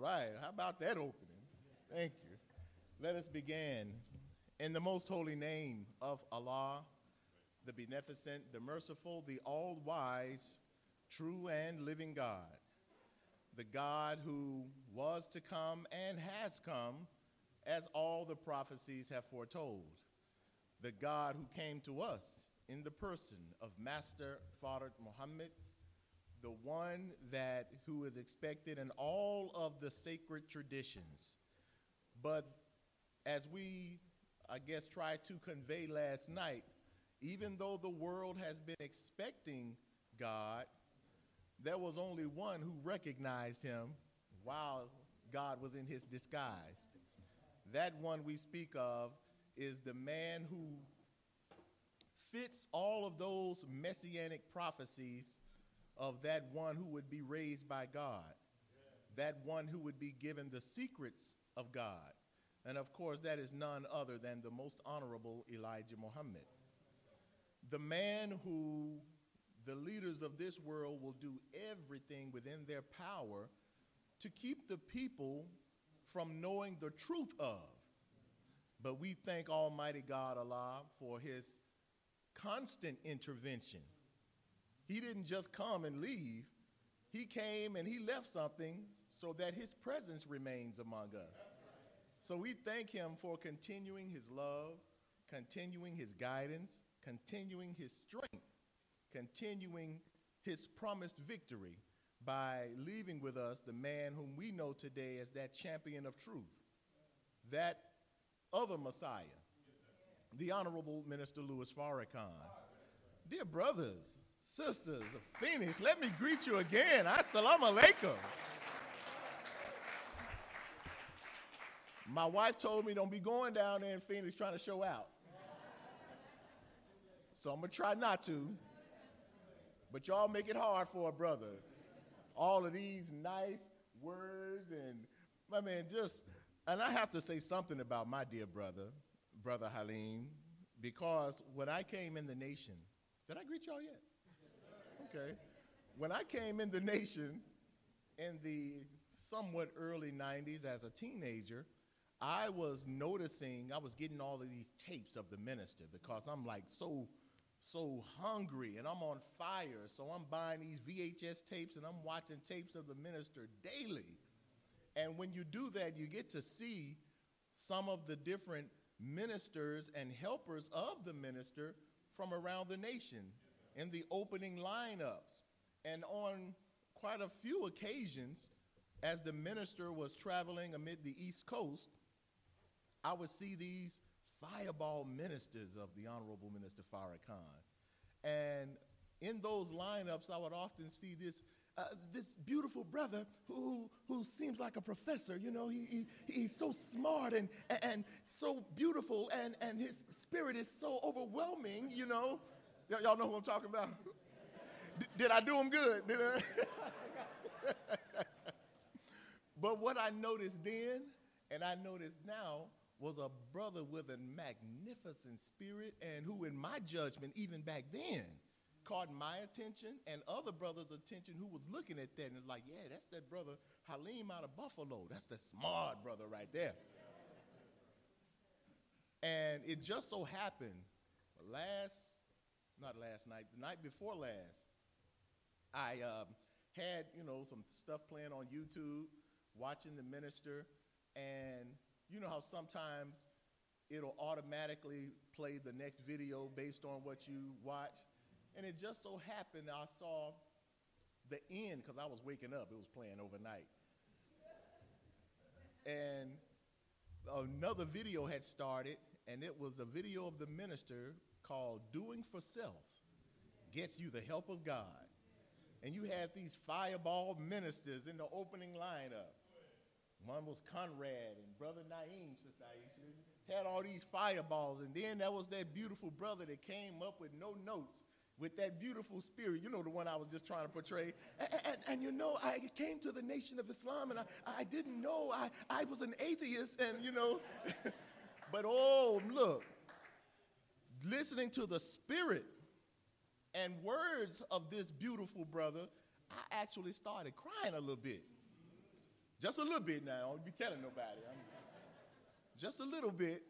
right. How about that opening? Thank you. Let us begin. In the most holy name of Allah, the beneficent, the merciful, the all wise, true and living God, the God who was to come and has come, as all the prophecies have foretold, the God who came to us in the person of Master Father Muhammad the one that who is expected in all of the sacred traditions. But as we, I guess, tried to convey last night, even though the world has been expecting God, there was only one who recognized him while God was in his disguise. That one we speak of is the man who fits all of those messianic prophecies of that one who would be raised by God, that one who would be given the secrets of God. And of course, that is none other than the most honorable Elijah Muhammad. The man who the leaders of this world will do everything within their power to keep the people from knowing the truth of. But we thank Almighty God Allah for his constant intervention he didn't just come and leave, he came and he left something so that his presence remains among us. So we thank him for continuing his love, continuing his guidance, continuing his strength, continuing his promised victory by leaving with us the man whom we know today as that champion of truth, that other Messiah, the Honorable Minister Louis Farrakhan. Dear brothers, sisters of Phoenix, let me greet you again. Assalamu alaikum. My wife told me don't be going down there in Phoenix trying to show out. So I'm going to try not to. But y'all make it hard for a brother. All of these nice words and, I mean, just, and I have to say something about my dear brother, Brother Halim, because when I came in the nation, did I greet y'all yet? Okay. When I came in the nation in the somewhat early 90s as a teenager, I was noticing, I was getting all of these tapes of the minister because I'm like so, so hungry and I'm on fire. So I'm buying these VHS tapes and I'm watching tapes of the minister daily. And when you do that, you get to see some of the different ministers and helpers of the minister from around the nation in the opening lineups. And on quite a few occasions, as the minister was traveling amid the East Coast, I would see these fireball ministers of the Honorable Minister Farrakhan. And in those lineups, I would often see this, uh, this beautiful brother who, who seems like a professor. You know, he, he, he's so smart and, and so beautiful, and, and his spirit is so overwhelming, you know. Y- y'all know who I'm talking about? D- did I do him good? but what I noticed then and I noticed now was a brother with a magnificent spirit and who, in my judgment, even back then, caught my attention and other brothers' attention who was looking at that and was like, yeah, that's that brother Halim out of Buffalo. That's the smart brother right there. And it just so happened last not last night, the night before last, I um, had, you know, some stuff playing on YouTube, watching the minister, and you know how sometimes it'll automatically play the next video based on what you watch? And it just so happened I saw the end, because I was waking up, it was playing overnight. And another video had started, and it was a video of the minister called Doing for Self Gets You the Help of God. And you had these fireball ministers in the opening lineup. One was Conrad and Brother Naeem, Sister Aisha. Had all these fireballs. And then there was that beautiful brother that came up with no notes with that beautiful spirit. You know, the one I was just trying to portray. And, and, and, you know, I came to the nation of Islam and I, I didn't know I, I was an atheist and, you know, but oh, look, listening to the spirit and words of this beautiful brother, I actually started crying a little bit. Just a little bit now. I don't be telling nobody. I'm, just a little bit.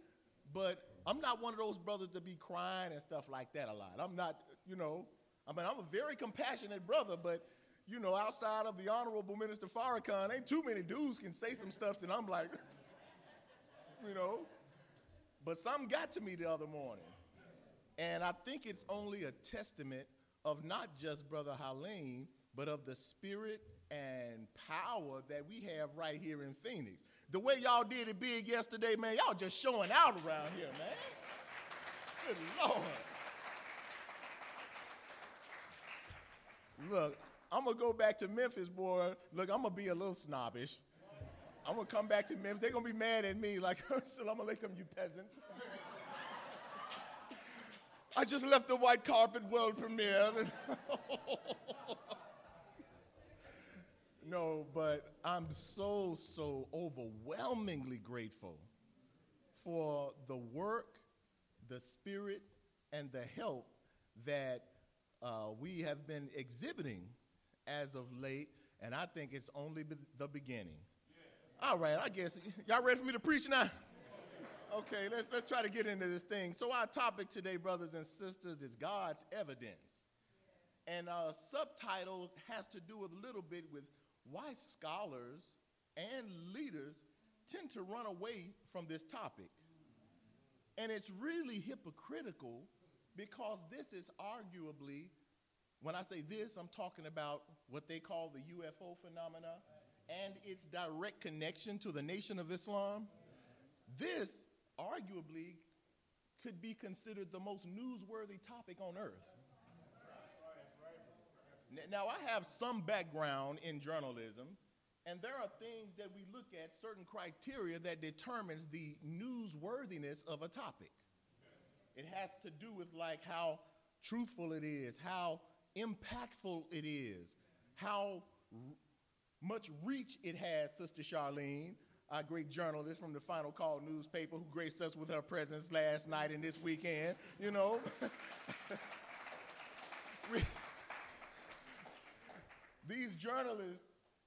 But I'm not one of those brothers to be crying and stuff like that a lot. I'm not, you know, I mean, I'm a very compassionate brother, but, you know, outside of the Honorable Minister Farrakhan, ain't too many dudes can say some stuff that I'm like, you know. But something got to me the other morning. And I think it's only a testament of not just Brother Halim, but of the spirit and power that we have right here in Phoenix. The way y'all did it big yesterday, man, y'all just showing out around here, man. Good Lord. Look, I'm gonna go back to Memphis, boy. Look, I'm gonna be a little snobbish. I'm gonna come back to Memphis. They're gonna be mad at me, like, Salam alaikum, you peasants. I just left the white carpet world premiere. no, but I'm so, so overwhelmingly grateful for the work, the spirit, and the help that uh, we have been exhibiting as of late, and I think it's only the beginning. All right, I guess y'all ready for me to preach now? Okay, let's, let's try to get into this thing. So, our topic today, brothers and sisters, is God's evidence. And our subtitle has to do with a little bit with why scholars and leaders tend to run away from this topic. And it's really hypocritical because this is arguably, when I say this, I'm talking about what they call the UFO phenomena and its direct connection to the Nation of Islam. This arguably could be considered the most newsworthy topic on earth. Now, I have some background in journalism, and there are things that we look at, certain criteria that determines the newsworthiness of a topic. It has to do with like how truthful it is, how impactful it is, how r- much reach it has, Sister Charlene, our great journalist from the Final Call newspaper who graced us with her presence last night and this weekend, you know. these journalists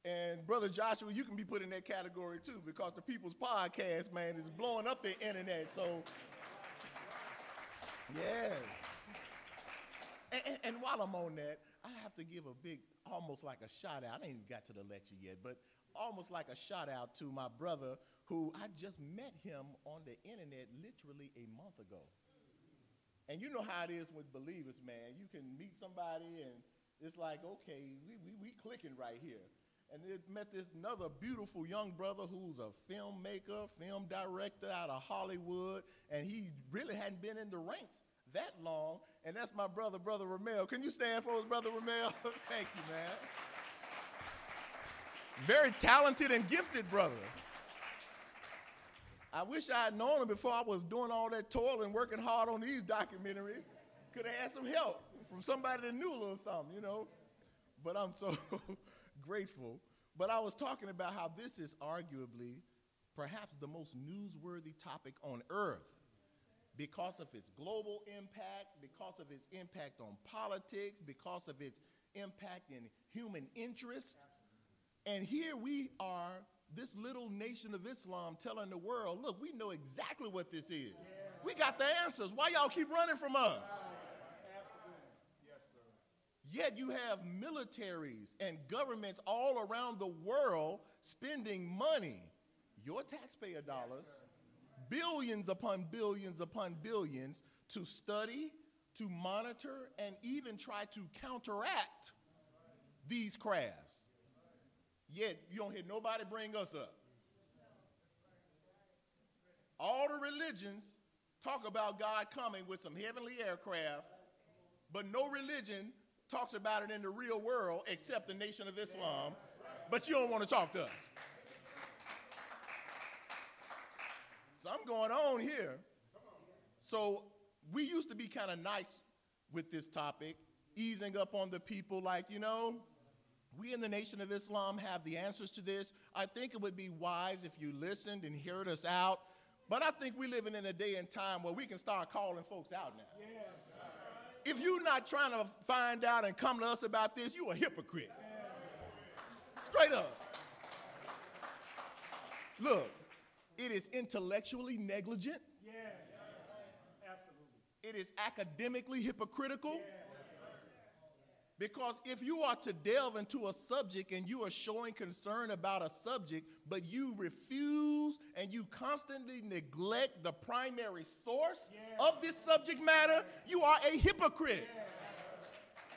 and Brother Joshua, you can be put in that category too because the People's Podcast, man, is blowing up the internet. So, yes. And, and while I'm on that, I have to give a big, almost like a shout out. I ain't even got to the lecture yet, but almost like a shout out to my brother who I just met him on the internet literally a month ago. And you know how it is with believers, man. You can meet somebody and it's like, okay, we, we, we clicking right here. And it met this another beautiful young brother who's a filmmaker, film director out of Hollywood, and he really hadn't been in the ranks that long. And that's my brother, Brother Ramel. Can you stand for us, Brother Ramel? Thank you, man. Very talented and gifted brother. I wish I had known him before I was doing all that toil and working hard on these documentaries. Could have had some help from somebody that knew a little something, you know. But I'm so grateful. But I was talking about how this is arguably perhaps the most newsworthy topic on earth because of its global impact, because of its impact on politics, because of its impact in human interest. And here we are, this little nation of Islam telling the world, look, we know exactly what this is. We got the answers. Why y'all keep running from us? Yet you have militaries and governments all around the world spending money, your taxpayer dollars, billions upon billions upon billions to study, to monitor, and even try to counteract these crafts. Yet you don't hear nobody bring us up. All the religions talk about God coming with some heavenly aircraft, but no religion talks about it in the real world except the Nation of Islam. But you don't want to talk to us. Something going on here. So we used to be kind of nice with this topic, easing up on the people like, you know, we in the Nation of Islam have the answers to this. I think it would be wise if you listened and heard us out. But I think we're living in a day and time where we can start calling folks out now. If you're not trying to find out and come to us about this, you're a hypocrite. Straight up. Look, it is intellectually negligent. Yes. Absolutely. It is academically hypocritical. Because if you are to delve into a subject and you are showing concern about a subject, but you refuse and you constantly neglect the primary source Yeah. of this subject matter, you are a hypocrite.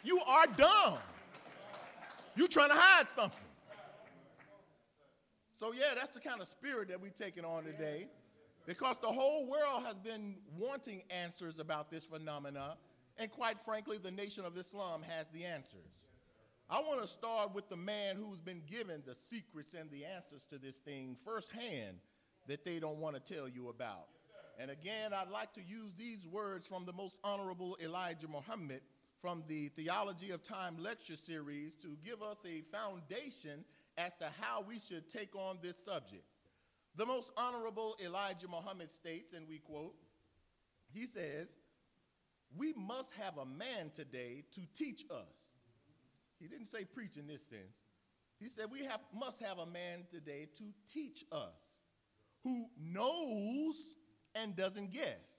You are dumb. You're trying to hide something. So yeah, that's the kind of spirit that we're taking on today. Because the whole world has been wanting answers about this phenomena, and quite frankly, the Nation of Islam has the answers. I want to start with the man who's been given the secrets and the answers to this thing firsthand that they don't want to tell you about. And again, I'd like to use these words from the most honorable Elijah Muhammad from the Theology of Time lecture series to give us a foundation as to how we should take on this subject. The most honorable Elijah Muhammad states, and we quote, he says, We must have a man today to teach us. He didn't say preach in this sense. He said, We have, must have a man today to teach us who knows and doesn't guess.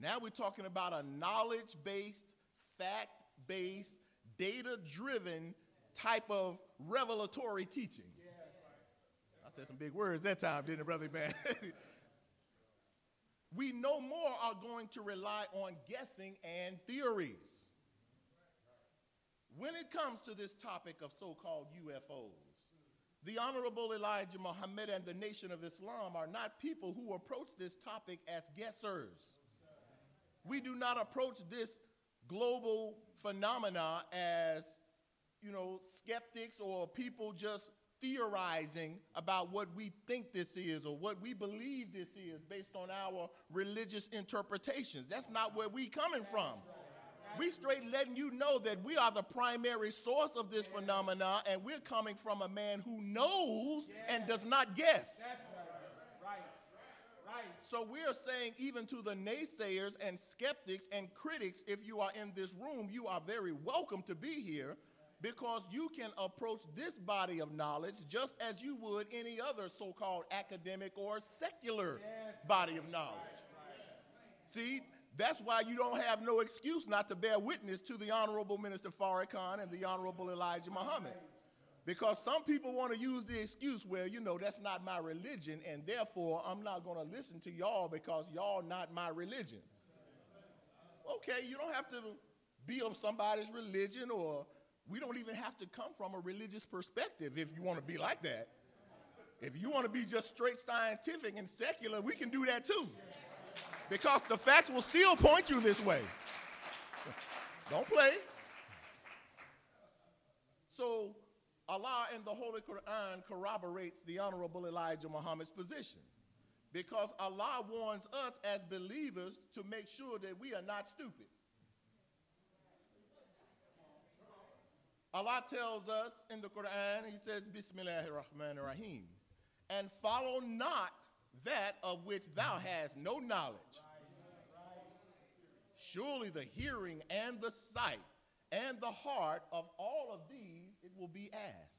Now we're talking about a knowledge based, fact based, data driven type of revelatory teaching. I said some big words that time, didn't I, Brother Man? we no more are going to rely on guessing and theories. When it comes to this topic of so called UFOs, the Honorable Elijah Muhammad and the Nation of Islam are not people who approach this topic as guessers. We do not approach this global phenomena as, you know, skeptics or people just theorizing about what we think this is or what we believe this is based on our religious interpretations. That's not where we coming from. We straight letting you know that we are the primary source of this phenomena and we're coming from a man who knows and does not guess. Right. Right. Right. So we're saying, even to the naysayers and skeptics and critics, if you are in this room, you are very welcome to be here because you can approach this body of knowledge just as you would any other so called academic or secular body of knowledge. See, that's why you don't have no excuse not to bear witness to the Honorable Minister Farrakhan and the Honorable Elijah Muhammad. Because some people want to use the excuse, well, you know, that's not my religion, and therefore I'm not going to listen to y'all because y'all not my religion. Okay, you don't have to be of somebody's religion, or we don't even have to come from a religious perspective if you want to be like that. If you want to be just straight scientific and secular, we can do that too. Because the facts will still point you this way. Don't play. So, Allah in the Holy Quran corroborates the Honorable Elijah Muhammad's position. Because Allah warns us as believers to make sure that we are not stupid. Allah tells us in the Quran, He says, Bismillahir Rahmanir Rahim, and follow not that of which thou hast no knowledge. Surely the hearing and the sight and the heart of all of these it will be asked.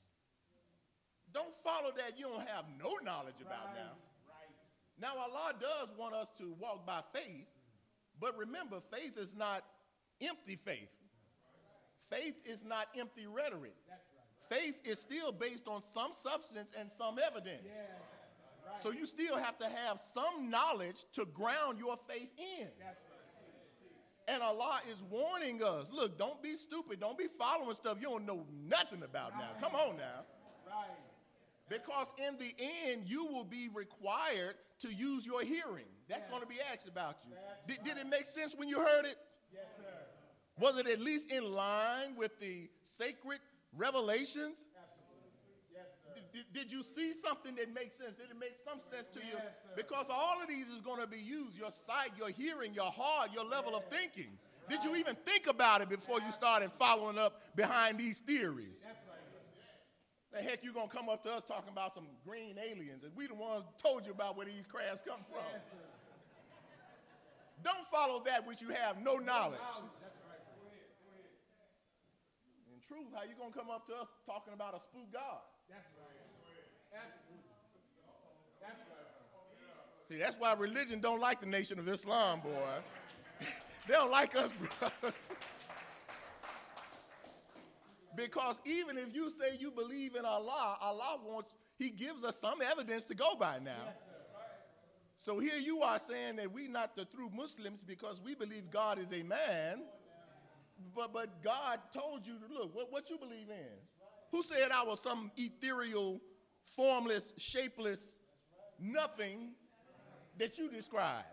Don't follow that you don't have no knowledge about now. Right. Now, Allah does want us to walk by faith, but remember, faith is not empty faith. Faith is not empty rhetoric. That's right. Faith is still based on some substance and some evidence. Yes. Right. So you still have to have some knowledge to ground your faith in. And Allah is warning us look, don't be stupid. Don't be following stuff you don't know nothing about now. Come on now. Because in the end, you will be required to use your hearing. That's going to be asked about you. Did, did it make sense when you heard it? Yes. Was it at least in line with the sacred revelations? Yes, sir. Did, did- you see something that makes sense? Did it make some sense to you? Yes, sir. Because all of these is going to be used your sight, your hearing, your heart, your level of thinking. Did you even think about it before you started following up behind these theories? Right. The heck you gonna come up to us talking about some green aliens, and we the ones told you about where these crabs come from. Yes. Don't follow that which you have no knowledge. Knowledge. That's right. Go ahead. Go ahead. In truth, how you gonna come up to us talking about a spook God? That's right. Absolutely. See, that's why religion don't like the Nation of Islam, boy. they don't like us, bro. because even if you say you believe in Allah, Allah wants, He gives us some evidence to go by now. So here you are saying that we're not the true Muslims because we believe God is a man. But, but God told you to look, what, what you believe in? Who said I was some ethereal, formless, shapeless, nothing that you describe?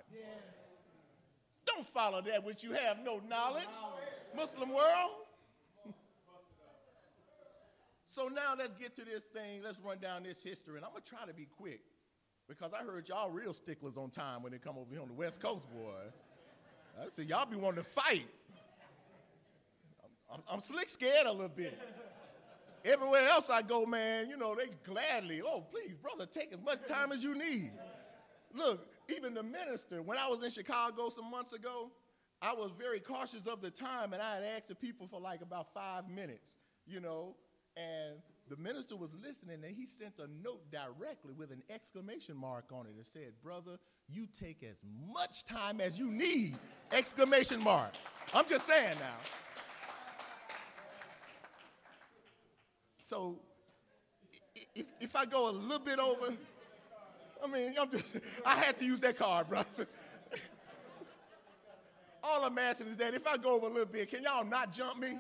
Don't follow that which you have no knowledge. Muslim world. so now let's get to this thing. Let's run down this history. And I'm going to try to be quick because I heard y'all real sticklers on time when they come over here on the West Coast, boy. I said, y'all be wanting to fight. I'm, I'm slick scared a little bit. Everywhere else I go, man, you know, they gladly, oh, please, brother, take as much time as you need. Look, even the minister, when I was in Chicago some months ago, I was very cautious of the time, and I had asked the people for like about five minutes, you know, and the minister was listening, and he sent a note directly with an exclamation mark on it that said, Brother, you take as much time as you need! Exclamation mark. I'm just saying now. So if, if I go a little bit over, I mean, I'm just, I had to use that card, brother. all I'm asking is that if I go over a little bit, can y'all not jump me?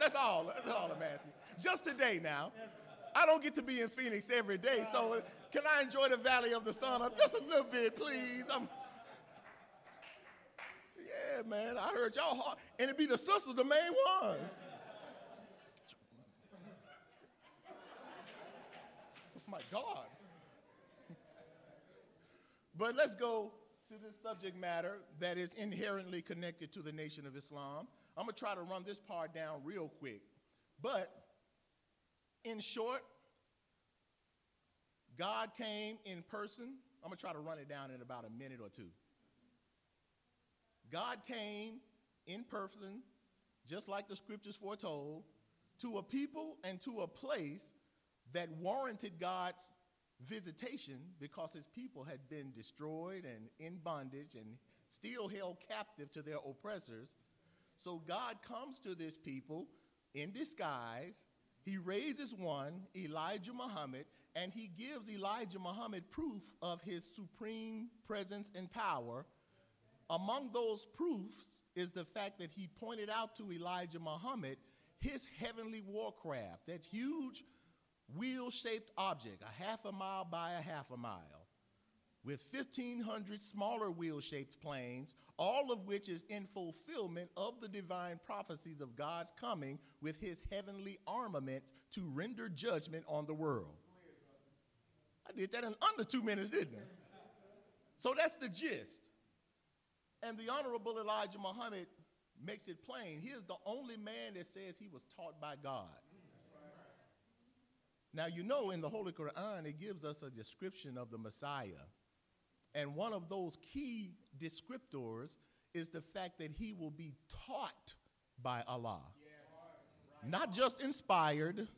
That's all. That's all I'm asking. Just today now. I don't get to be in Phoenix every day, so can I enjoy the Valley of the Sun just a little bit, please? I'm, yeah, man, I heard y'all and it be the sisters, the main ones. My God. but let's go to this subject matter that is inherently connected to the Nation of Islam. I'm going to try to run this part down real quick. But in short, God came in person. I'm going to try to run it down in about a minute or two. God came in person, just like the scriptures foretold, to a people and to a place that warranted God's visitation because his people had been destroyed and in bondage and still held captive to their oppressors. So God comes to this people in disguise. He raises one, Elijah Muhammad, and he gives Elijah Muhammad proof of his supreme presence and power. Among those proofs is the fact that he pointed out to Elijah Muhammad his heavenly warcraft, that huge wheel shaped object, a half a mile by a half a mile, with 1,500 smaller wheel shaped planes, all of which is in fulfillment of the divine prophecies of God's coming with his heavenly armament to render judgment on the world. I did that in under two minutes, didn't I? So that's the gist. And the Honorable Elijah Muhammad makes it plain. He is the only man that says he was taught by God. Now, you know, in the Holy Quran, it gives us a description of the Messiah. And one of those key descriptors is the fact that he will be taught by Allah. Yes. Not just inspired,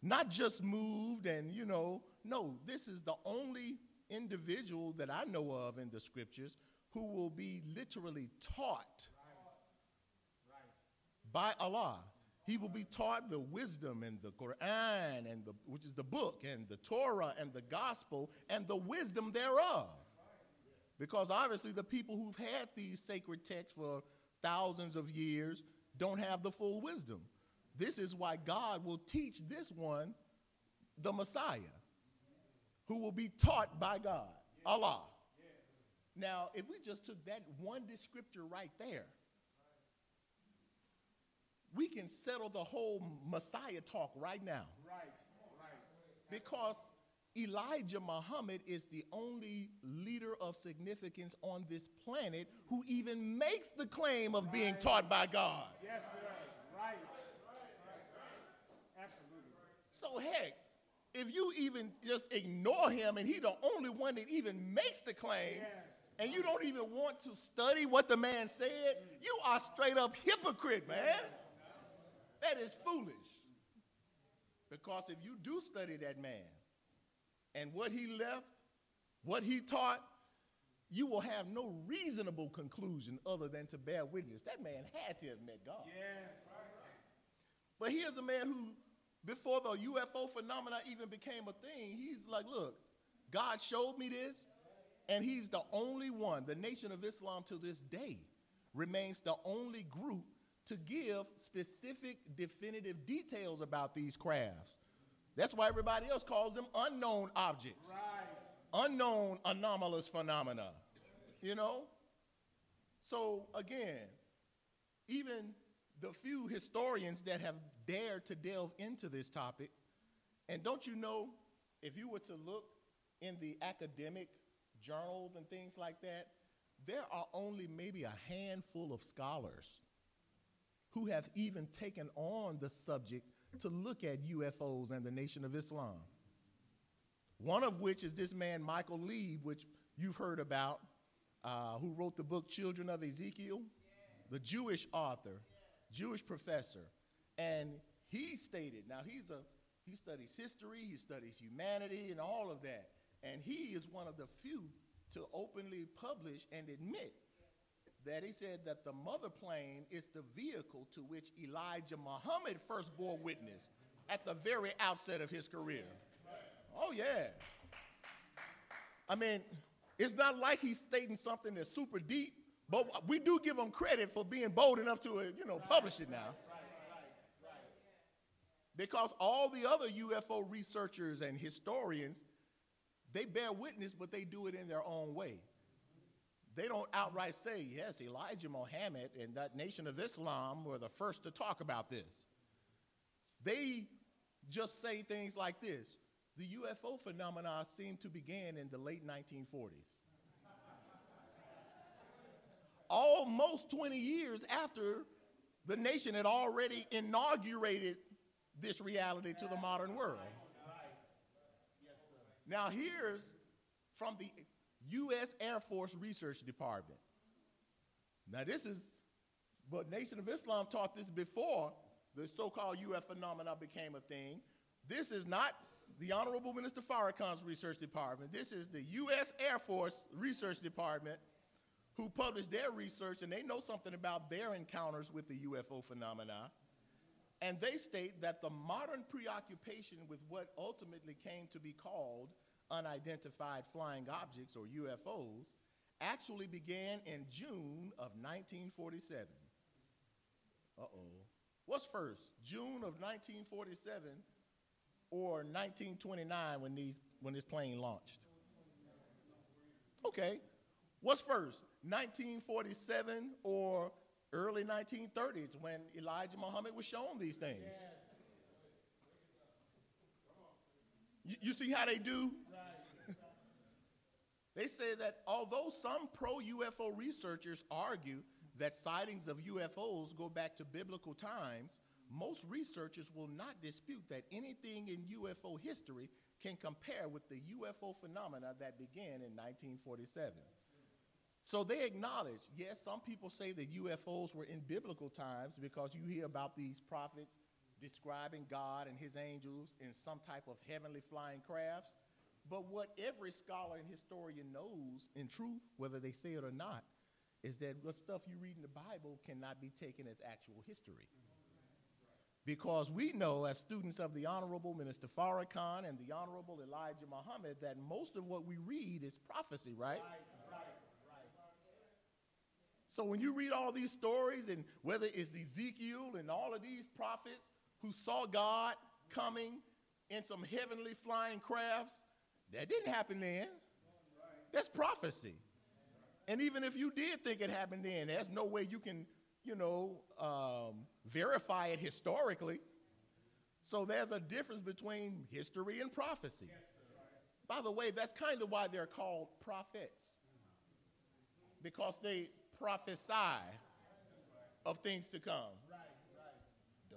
not just moved, and, you know, no, this is the only individual that I know of in the scriptures who will be literally taught right. By Allah. He will be taught the wisdom and the Quran, and the, which is the book, and the Torah and the gospel, and the wisdom thereof. Because obviously, the people who've had these sacred texts for thousands of years don't have the full wisdom. This is why God will teach this one, the Messiah, who will be taught by God, Allah. Now, if we just took that one descriptor right there, we can settle the whole Messiah talk right now. Right, right. Because Elijah Muhammad is the only leader of significance on this planet who even makes the claim of being taught by God. Yes, sir. Right. Absolutely. So, heck, if you even just ignore him and he's the only one that even makes the claim, yes. and you don't even want to study what the man said, you are straight up hypocrite, man. That is foolish. Because if you do study that man and what he left what he taught, you will have no reasonable conclusion other than to bear witness. That man had to have met God. Yes. But here's a man who, before the UFO phenomena even became a thing, he's like, look, God showed me this, and he's the only one. The Nation of Islam to this day remains the only group to give specific, definitive details about these crafts. That's why everybody else calls them unknown objects, Right. unknown anomalous phenomena. You know? So, again, even the few historians that have dared to delve into this topic, and don't you know, if you were to look in the academic journals and things like that, there are only maybe a handful of scholars who have even taken on the subject to look at UFOs and the Nation of Islam. One of which is this man, Michael Lieb, which you've heard about, uh, who wrote the book Children of Ezekiel, the Jewish author, Jewish professor. And he stated, now he's a, he studies history, he studies humanity, and all of that. And he is one of the few to openly publish and admit that he said that the mother plane is the vehicle to which Elijah Muhammad first bore witness at the very outset of his career. Oh, yeah. I mean, it's not like he's stating something that's super deep, but we do give him credit for being bold enough to, uh, you know, publish it now. Because all the other UFO researchers and historians, they bear witness, but they do it in their own way. They don't outright say, yes, Elijah Muhammad and that nation of Islam were the first to talk about this. They just say things like this The UFO phenomena seemed to begin in the late 1940s. Almost 20 years after the nation had already inaugurated this reality to the modern world. Now, here's from the U.S. Air Force Research Department. Now, this is, but Nation of Islam taught this before the so called UF phenomena became a thing. This is not the Honorable Minister Farrakhan's research department. This is the U.S. Air Force Research Department who published their research, and they know something about their encounters with the UFO phenomena. And they state that the modern preoccupation with what ultimately came to be called unidentified flying objects or UFOs actually began in June of 1947. Uh oh. What's first, June of 1947 or 1929 when, these, when this plane launched? Okay. What's first, 1947 or early 1930s when Elijah Muhammad was shown these things? You, you see how they do? They say that although some pro UFO researchers argue that sightings of UFOs go back to biblical times, most researchers will not dispute that anything in UFO history can compare with the UFO phenomena that began in 1947. So they acknowledge, yes, some people say that UFOs were in biblical times because you hear about these prophets describing God and his angels in some type of heavenly flying crafts. But what every scholar and historian knows in truth, whether they say it or not, is that the stuff you read in the Bible cannot be taken as actual history. Because we know, as students of the Honorable Minister Farrakhan and the Honorable Elijah Muhammad, that most of what we read is prophecy, right? So when you read all these stories, and whether it's Ezekiel and all of these prophets who saw God coming in some heavenly flying crafts, that didn't happen then. That's prophecy. And even if you did think it happened then, there's no way you can, you know, um, verify it historically. So there's a difference between history and prophecy. By the way, that's kind of why they're called prophets, because they prophesy of things to come. Duh.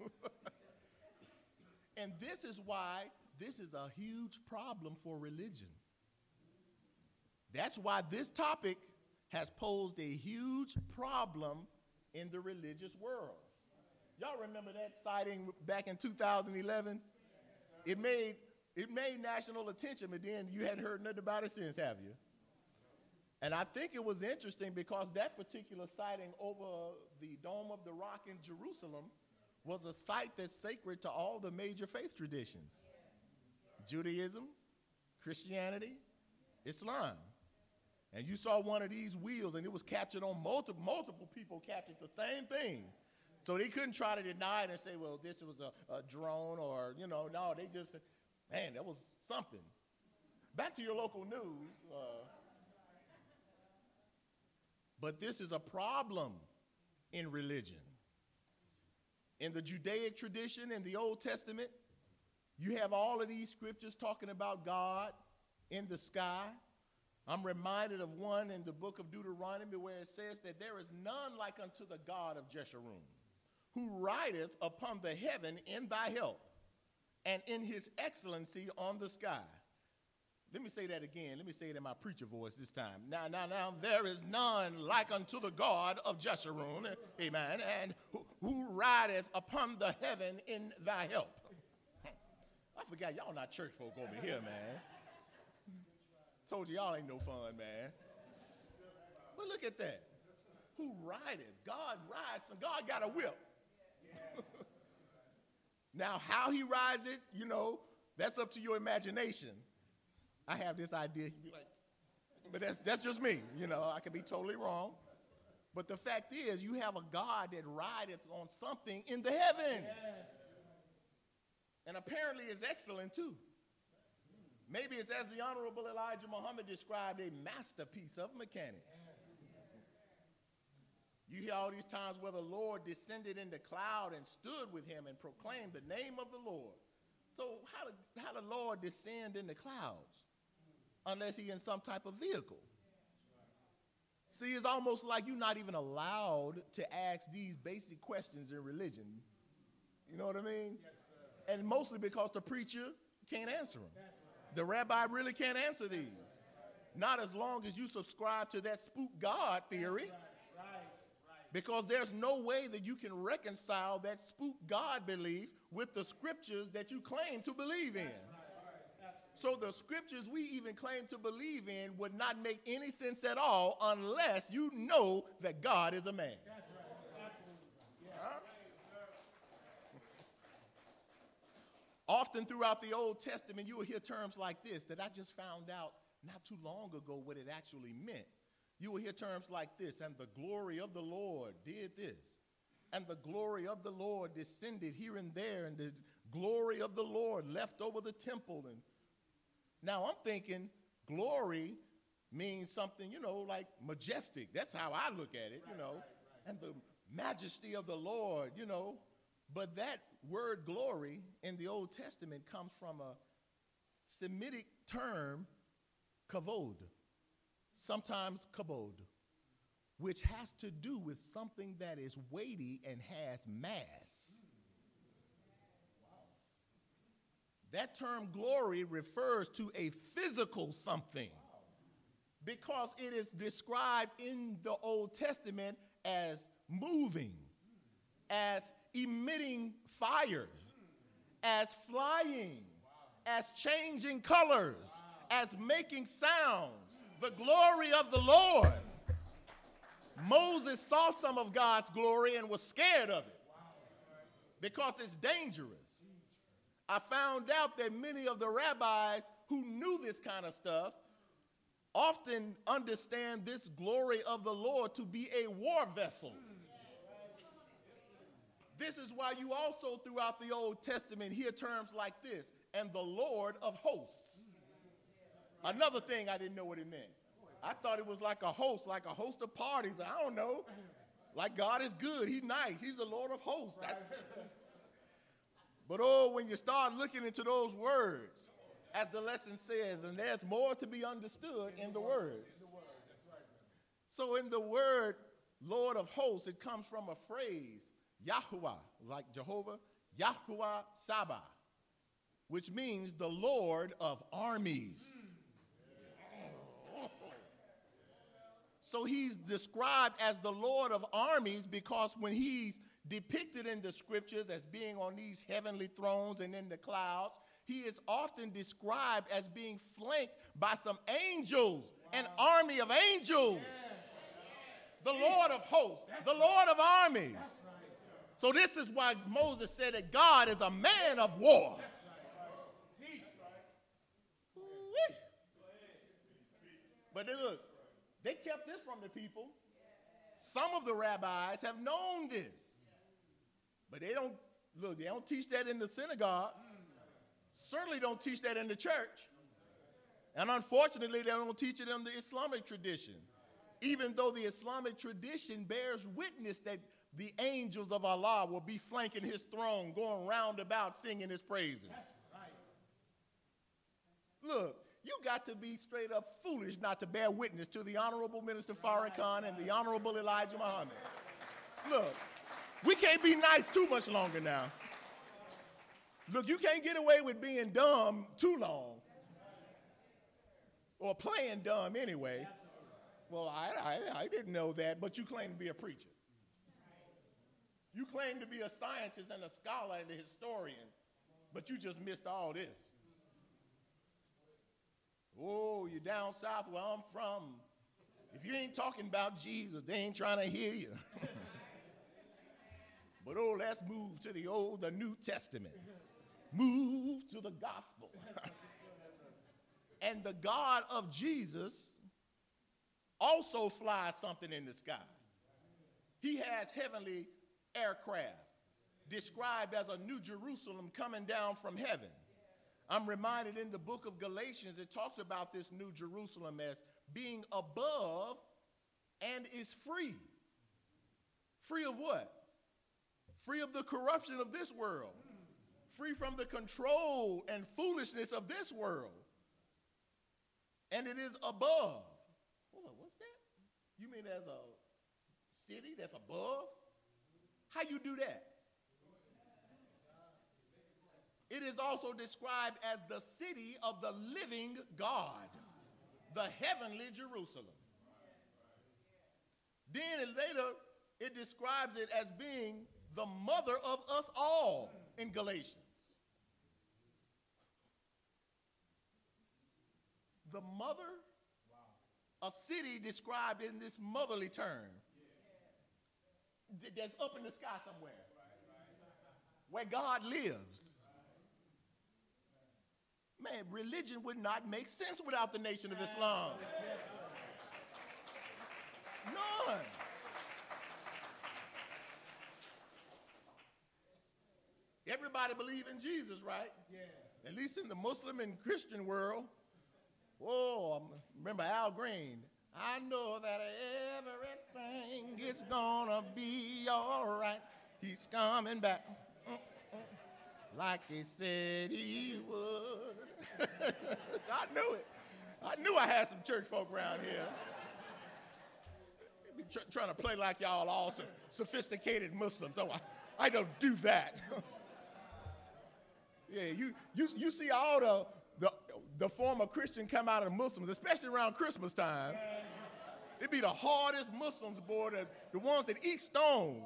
Know? and this is why this is a huge problem for religion. That's why this topic has posed a huge problem in the religious world. Y'all remember that sighting back in 2011? It made It made national attention, but then you hadn't heard nothing about it since, have you? And I think it was interesting because that particular sighting over the Dome of the Rock in Jerusalem was a site that's sacred to all the major faith traditions Judaism, Christianity, Islam. And you saw one of these wheels, and it was captured on multiple, multiple people captured the same thing. So they couldn't try to deny it and say, well, this was a, a drone or, you know, no, they just said, man, that was something. Back to your local news. Uh, but this is a problem in religion. In the Judaic tradition, in the Old Testament, you have all of these scriptures talking about God in the sky. I'm reminded of one in the book of Deuteronomy where it says that there is none like unto the God of Jeshurun, who rideth upon the heaven in thy help, and in his excellency on the sky. Let me say that again. Let me say it in my preacher voice this time. Now, now, now, there is none like unto the God of Jeshurun, amen, and who, who rideth upon the heaven in thy help. I forgot y'all not church folk over here, man. Told you y'all ain't no fun, man. But look at that. Who rideth? God rides, and God got a whip. now, how he rides it, you know, that's up to your imagination. I have this idea. Like, but that's, that's just me. You know, I could be totally wrong. But the fact is, you have a God that rideth on something in the heavens. Yes. Apparently is excellent too. Maybe it's as the Honorable Elijah Muhammad described a masterpiece of mechanics. You hear all these times where the Lord descended in the cloud and stood with him and proclaimed the name of the Lord. So, how did, how did the Lord descend in the clouds? unless he's in some type of vehicle. See, it's almost like you're not even allowed to ask these basic questions in religion. You know what I mean? Yes, and mostly because the preacher can't answer them. The rabbi really can't answer these. Not as long as you subscribe to that spook God theory. Because there's no way that you can reconcile that spook God belief with the scriptures that you claim to believe in. So the scriptures we even claim to believe in would not make any sense at all unless you know that God is a man. That's right. Absolutely. Huh? Often throughout the Old Testament, you will hear terms like this that I just found out not too long ago what it actually meant. You will hear terms like this, and the glory of the Lord did this, and the glory of the Lord descended here and there, and the glory of the Lord left over the temple and now I'm thinking glory means something, you know, like majestic. That's how I look at it, you know, and the majesty of the Lord, you know. But that word glory in the Old Testament comes from a Semitic term, kavod, sometimes kabod, which has to do with something that is weighty and has mass. That term glory refers to a physical something because it is described in the Old Testament as moving, as emitting fire, as flying, as changing colors, as making sounds. The glory of the Lord. Moses saw some of God's glory and was scared of it because it's dangerous. I found out that many of the rabbis who knew this kind of stuff often understand this glory of the Lord to be a war vessel. This is why you also, throughout the Old Testament, hear terms like this and the Lord of hosts. Another thing I didn't know what it meant. I thought it was like a host, like a host of parties. I don't know. Like God is good, He's nice, He's the Lord of hosts. But oh, when you start looking into those words, as the lesson says, and there's more to be understood in the words. So in the word Lord of hosts, it comes from a phrase, Yahuwah, like Jehovah, Yahuwah Sabah, which means the Lord of armies. So he's described as the Lord of armies because when he's depicted in the scriptures as being on these heavenly thrones and in the clouds. he is often described as being flanked by some angels, an army of angels. The Lord of hosts, the Lord of armies. So, this is why Moses said that God is a man of war. But look, they kept this from the people. Some of the rabbis have known this. But they don't, look, they don't teach that in the synagogue. Certainly don't teach that in the church. And unfortunately, they don't teach it in the Islamic tradition. Even though the Islamic tradition bears witness that the angels of Allah will be flanking his throne, going round about singing his praises. Look, you got to be straight up foolish not to bear witness to the Honorable Minister Farrakhan and the Honorable Elijah Muhammad. Look, we can't be nice too much longer now. Look, you can't get away with being dumb too long. Or playing dumb anyway. Well, I, I, I didn't know that, but you claim to be a preacher. You claim to be a scientist and a scholar and a historian, but you just missed all this. Oh, you're down south where I'm from. If you ain't talking about Jesus, they ain't trying to hear you. but oh, let's move to the Old, the New Testament. Move to the gospel. and the God of Jesus also flies something in the sky. He has heavenly aircraft described as a new Jerusalem coming down from heaven. I'm reminded in the book of Galatians, it talks about this new Jerusalem as being above and is free. Free of what? Free of the corruption of this world, free from the control and foolishness of this world. And it is above. What's that? You mean as a city that's above? How you do that? It is also described as the city of the living God, the heavenly Jerusalem. Then later, it describes it as being the mother of us all in Galatians. The mother, a city described in this motherly term that's up in the sky somewhere where God lives. Man, religion would not make sense without the Nation of Islam. None. Everybody believe in Jesus, right? Yes. At least in the Muslim and Christian world. Whoa, remember Al Green. I know that everything is gonna be all right. He's coming back like he said he would. I knew it. I knew I had some church folk around here. Tr- trying to play like y'all all so sophisticated Muslims. Oh, I, I don't do that. yeah, you, you, you see all the, the, the former Christian come out of the Muslims, especially around Christmas time. It'd be the hardest Muslims, boy, the, the ones that eat stone.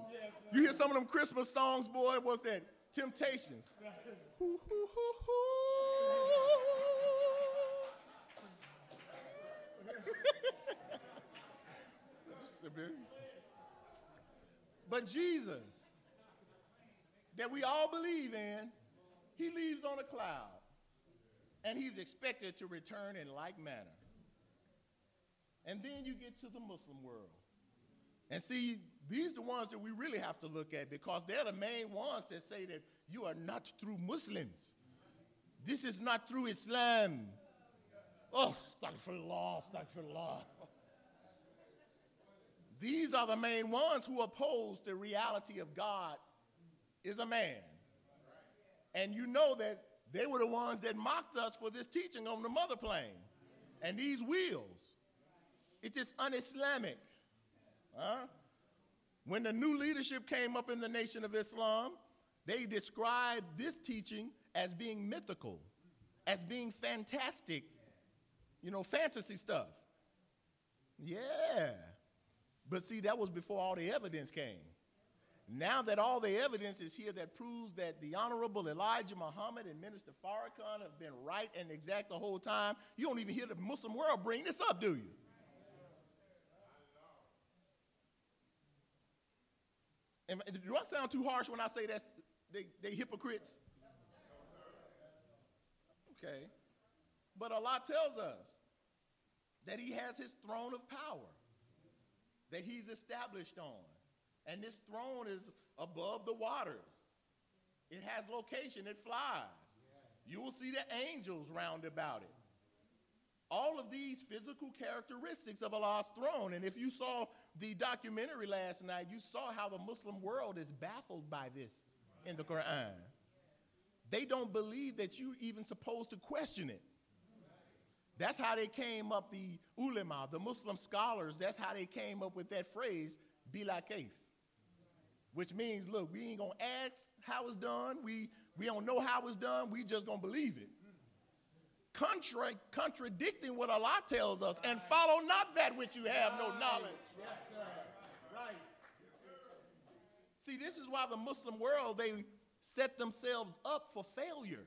You hear some of them Christmas songs, boy, what's that? Temptations. but Jesus, that we all believe in, he leaves on a cloud. And he's expected to return in like manner. And then you get to the Muslim world. And see, these are the ones that we really have to look at because they're the main ones that say that you are not through Muslims. This is not through Islam. Oh, astaghfirullah, astaghfirullah. These are the main ones who oppose the reality of God is a man. And you know that they were the ones that mocked us for this teaching on the mother plane and these wheels. It is un Islamic. Huh? When the new leadership came up in the Nation of Islam, they described this teaching as being mythical, as being fantastic, you know, fantasy stuff. Yeah. But see, that was before all the evidence came. Now that all the evidence is here that proves that the Honorable Elijah Muhammad and Minister Farrakhan have been right and exact the whole time, you don't even hear the Muslim world bring this up, do you? And do I sound too harsh when I say that they, they hypocrites? Okay. But Allah tells us that He has His throne of power that He's established on. And this throne is above the waters. It has location, it flies. You will see the angels round about it. All of these physical characteristics of Allah's throne. And if you saw the documentary last night, you saw how the Muslim world is baffled by this in the Quran. They don't believe that you're even supposed to question it. That's how they came up, the ulama, the Muslim scholars, that's how they came up with that phrase, bila kaif which means, look, we ain't gonna ask how it's done. We, we don't know how it's done. We just gonna believe it. Contra- contradicting what Allah tells us, and follow not that which you have no knowledge. Yes, sir. Right. See, this is why the Muslim world, they set themselves up for failure.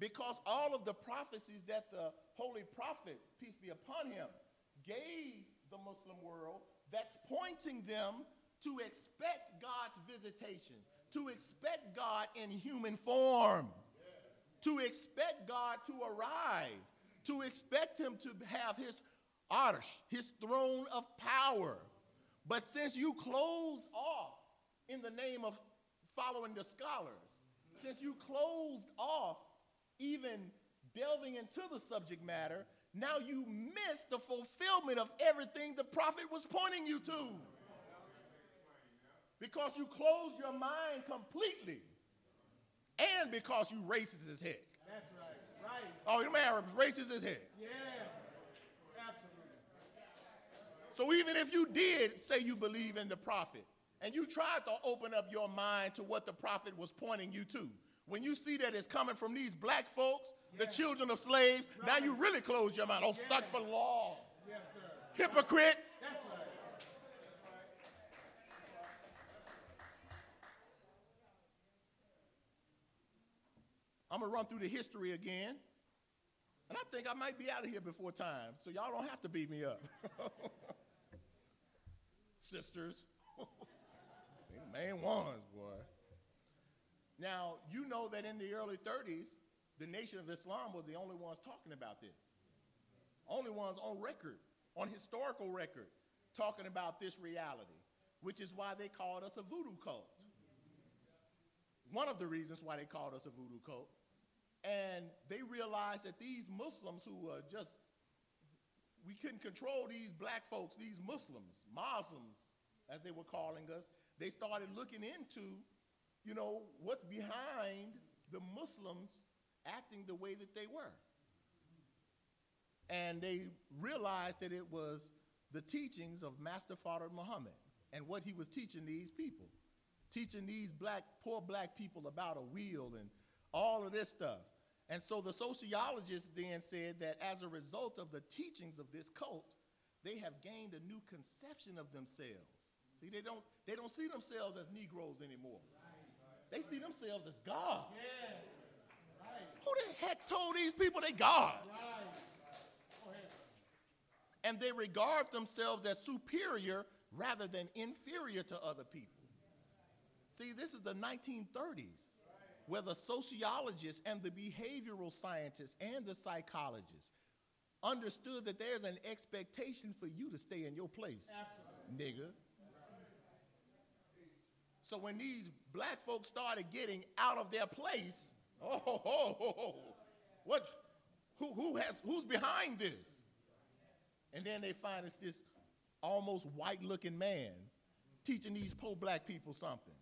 Because all of the prophecies that the Holy Prophet, peace be upon him, gave the Muslim world, that's pointing them to expect God's visitation, to expect God in human form, to expect God to arrive, to expect Him to have His arsh, His throne of power. But since you closed off in the name of following the scholars, since you closed off even delving into the subject matter, now you miss the fulfillment of everything the prophet was pointing you to because you closed your mind completely and because you racist as heck. That's right. Right. Oh, you man racist as heck. Yes. Absolutely. So even if you did say you believe in the prophet and you tried to open up your mind to what the prophet was pointing you to, when you see that it's coming from these black folks, the children of slaves, now you really close your mind. Oh, stuck Yes. for law. Yes, sir. Hypocrite. I'm gonna run through the history again. And I think I might be out of here before time, so y'all don't have to beat me up. Sisters. they the main ones, boy. Now, you know that in the early 30s, the Nation of Islam was the only ones talking about this. Only ones on record, on historical record, talking about this reality, which is why they called us a voodoo cult one of the reasons why they called us a voodoo cult. And they realized that these Muslims who were just, we couldn't control these black folks, these Muslims, Muslims, as they were calling us. They started looking into, you know, what's behind the Muslims acting the way that they were. And they realized that it was the teachings of Master Fard Muhammad and what he was teaching these people teaching these black, poor black people about a wheel and all of this stuff. And so the sociologists then said that as a result of the teachings of this cult, they have gained a new conception of themselves. See, they don't, they don't see themselves as Negroes anymore. They see themselves as God. Yes. Right. Who the heck told these people they God? Right. And they regard themselves as superior rather than inferior to other people. See, this is the 1930s where the sociologists and the behavioral scientists and the psychologists understood that there's an expectation for you to stay in your place, Absolutely. nigga. So when these black folks started getting out of their place, oh, ho, ho, ho, ho, what, who, who has, who's behind this? And then they find it's this almost white looking man teaching these poor black people something.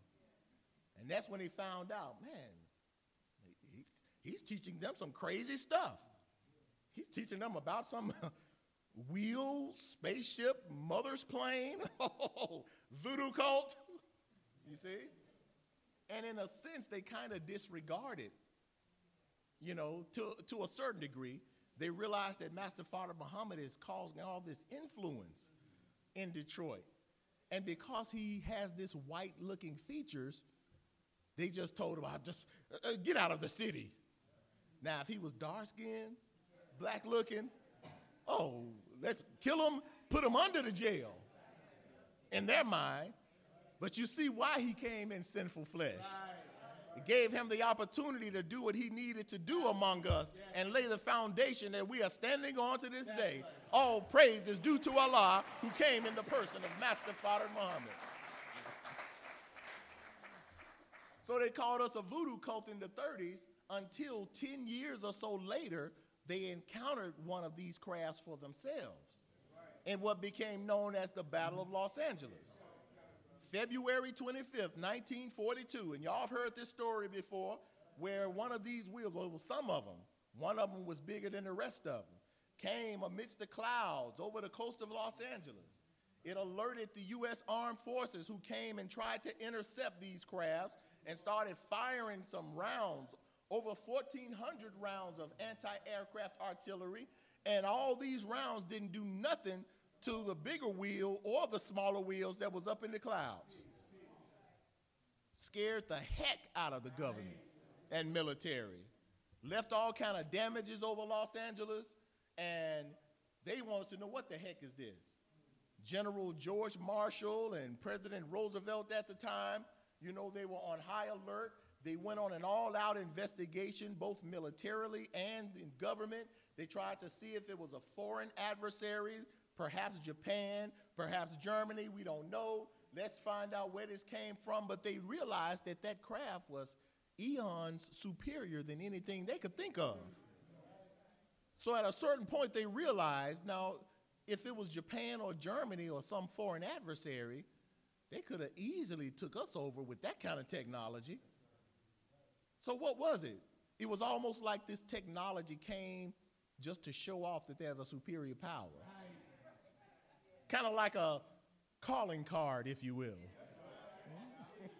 And that's when they found out, man, he- he's teaching them some crazy stuff. He's teaching them about some wheel, spaceship, mother's plane, voodoo cult. You see? And in a sense, they kind of disregarded, you know, to, to a certain degree. They realized that Master Fard Muhammad is causing all this influence in Detroit. And because he has this white looking features, they just told him, "I just uh, uh, get out of the city. Now, if he was dark skinned, black looking, oh, let's kill him, put him under the jail in their mind. But you see why he came in sinful flesh. It gave him the opportunity to do what he needed to do among us and lay the foundation that we are standing on to this day. All praise is due to Allah who came in the person of Master Fard Muhammad. So they called us a voodoo cult in the 30s until 10 years or so later, they encountered one of these crafts for themselves in what became known as the Battle of Los Angeles. February 25th, 1942, and y'all have heard this story before, where one of these wheels, well, some of them, one of them was bigger than the rest of them, came amidst the clouds over the coast of Los Angeles. It alerted the U.S. Armed Forces who came and tried to intercept these crafts and started firing some rounds, over 1,400 rounds of anti aircraft artillery. And all these rounds didn't do nothing to the bigger wheel or the smaller wheels that was up in the clouds. Scared the heck out of the government and military. Left all kind of damages over Los Angeles, and they wanted to know what the heck is this? General George Marshall and President Roosevelt at the time, you know, they were on high alert. They went on an all out investigation, both militarily and in government. They tried to see if it was a foreign adversary, perhaps Japan, perhaps Germany, we don't know. Let's find out where this came from. But they realized that that craft was eons superior than anything they could think of. So at a certain point, they realized now, if it was Japan or Germany or some foreign adversary, they could have easily took us over with that kind of technology. So what was it? It was almost like this technology came just to show off that there's a superior power. Kind of like a calling card, if you will.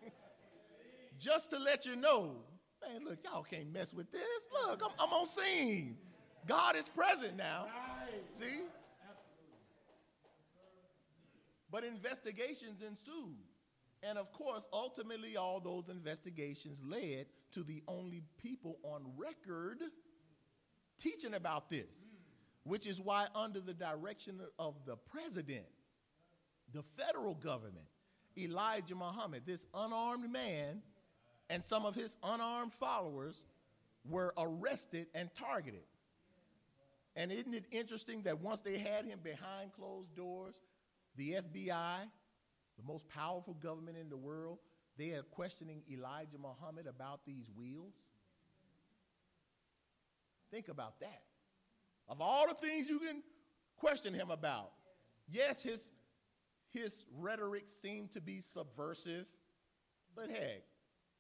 just to let you know, man, look, y'all can't mess with this. Look, I'm, I'm on scene. God is present now. See? But investigations ensued. And of course, ultimately, all those investigations led to the only people on record teaching about this, which is why, under the direction of the president, the federal government, Elijah Muhammad, this unarmed man, and some of his unarmed followers were arrested and targeted. And isn't it interesting that once they had him behind closed doors, the FBI, the most powerful government in the world, they are questioning Elijah Muhammad about these wheels? Think about that. Of all the things you can question him about, yes, his, his rhetoric seemed to be subversive, but heck,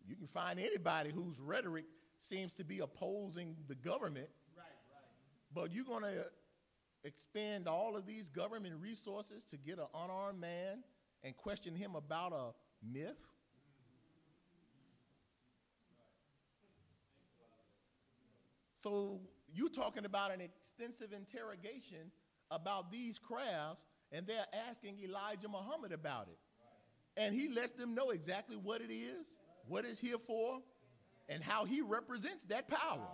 you can find anybody whose rhetoric seems to be opposing the government. Right, right. But you're going to expend all of these government resources to get an unarmed man and question him about a myth? So you're talking about an extensive interrogation about these crafts, and they're asking Elijah Muhammad about it. And he lets them know exactly what it is, what it's here for, and how he represents that power.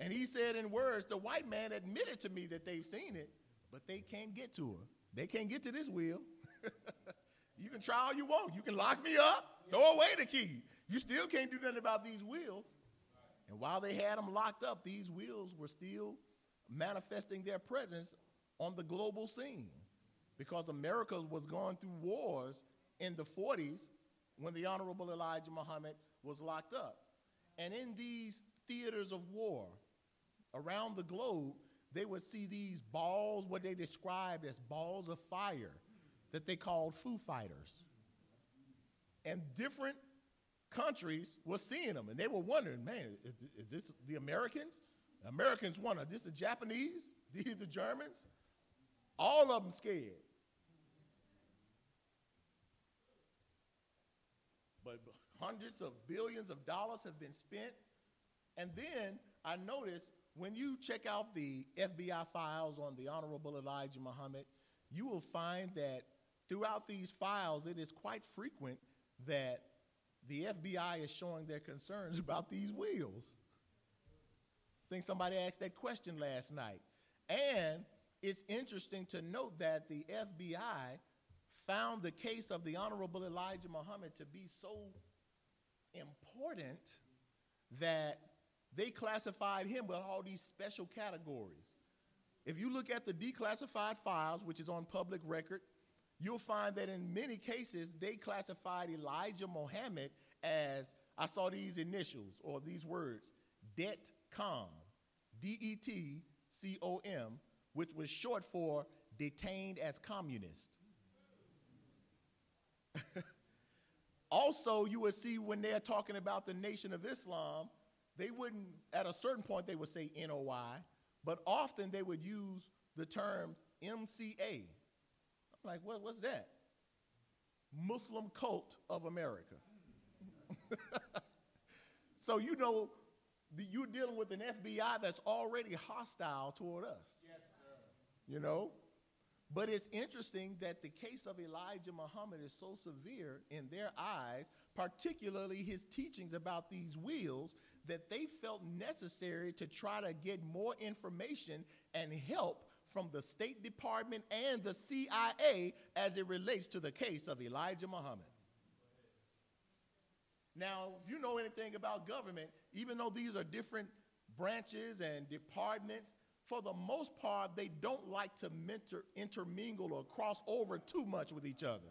And he said in words, the white man admitted to me that they've seen it, but they can't get to her. They can't get to this wheel. you can try all you want. You can lock me up, throw away the key. You still can't do nothing about these wheels. And while they had them locked up, these wheels were still manifesting their presence on the global scene because America was going through wars in the 40s when the Honorable Elijah Muhammad was locked up. And in these theaters of war, around the globe, they would see these balls, what they described as balls of fire, that they called Foo Fighters. And different countries were seeing them, and they were wondering, man, is, is this the Americans? The Americans wonder, this the Japanese? These the Germans? All of them scared. But hundreds of billions of dollars have been spent. And then I noticed when you check out the FBI files on the Honorable Elijah Muhammad, you will find that throughout these files, it is quite frequent that the FBI is showing their concerns about these wheels. I think somebody asked that question last night. And it's interesting to note that the FBI found the case of the Honorable Elijah Muhammad to be so important that they classified him with all these special categories. If you look at the declassified files, which is on public record, you'll find that in many cases they classified Elijah Muhammad as I saw these initials or these words, DETCOM, D E T C O M, which was short for detained as communist. also, you will see when they're talking about the Nation of Islam, they wouldn't, at a certain point, they would say NOI, but often they would use the term MCA. I'm like, what, what's that? Muslim Cult of America. so you know, the, you're dealing with an FBI that's already hostile toward us. Yes, sir. You know? But it's interesting that the case of Elijah Muhammad is so severe in their eyes, particularly his teachings about these wheels, that they felt necessary to try to get more information and help from the State Department and the CIA as it relates to the case of Elijah Muhammad. Now, if you know anything about government, even though these are different branches and departments, for the most part, they don't like to mentor, intermingle or cross over too much with each other.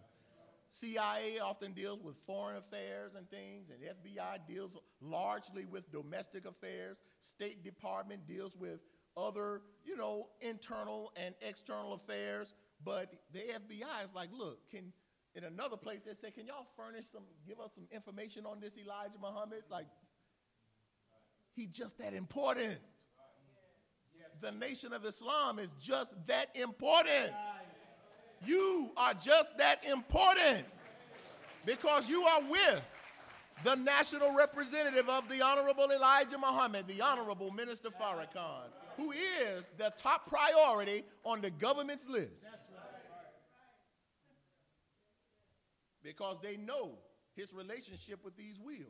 CIA often deals with foreign affairs and things, and FBI deals largely with domestic affairs. State Department deals with other, you know, internal and external affairs. But the FBI is like, look, can in another place they say, can y'all furnish some, give us some information on this Elijah Muhammad? Like, he's just that important. The nation of Islam is just that important. You are just that important because you are with the national representative of the Honorable Elijah Muhammad, the Honorable Minister Farrakhan, who is the top priority on the government's list. Because they know his relationship with these wheels.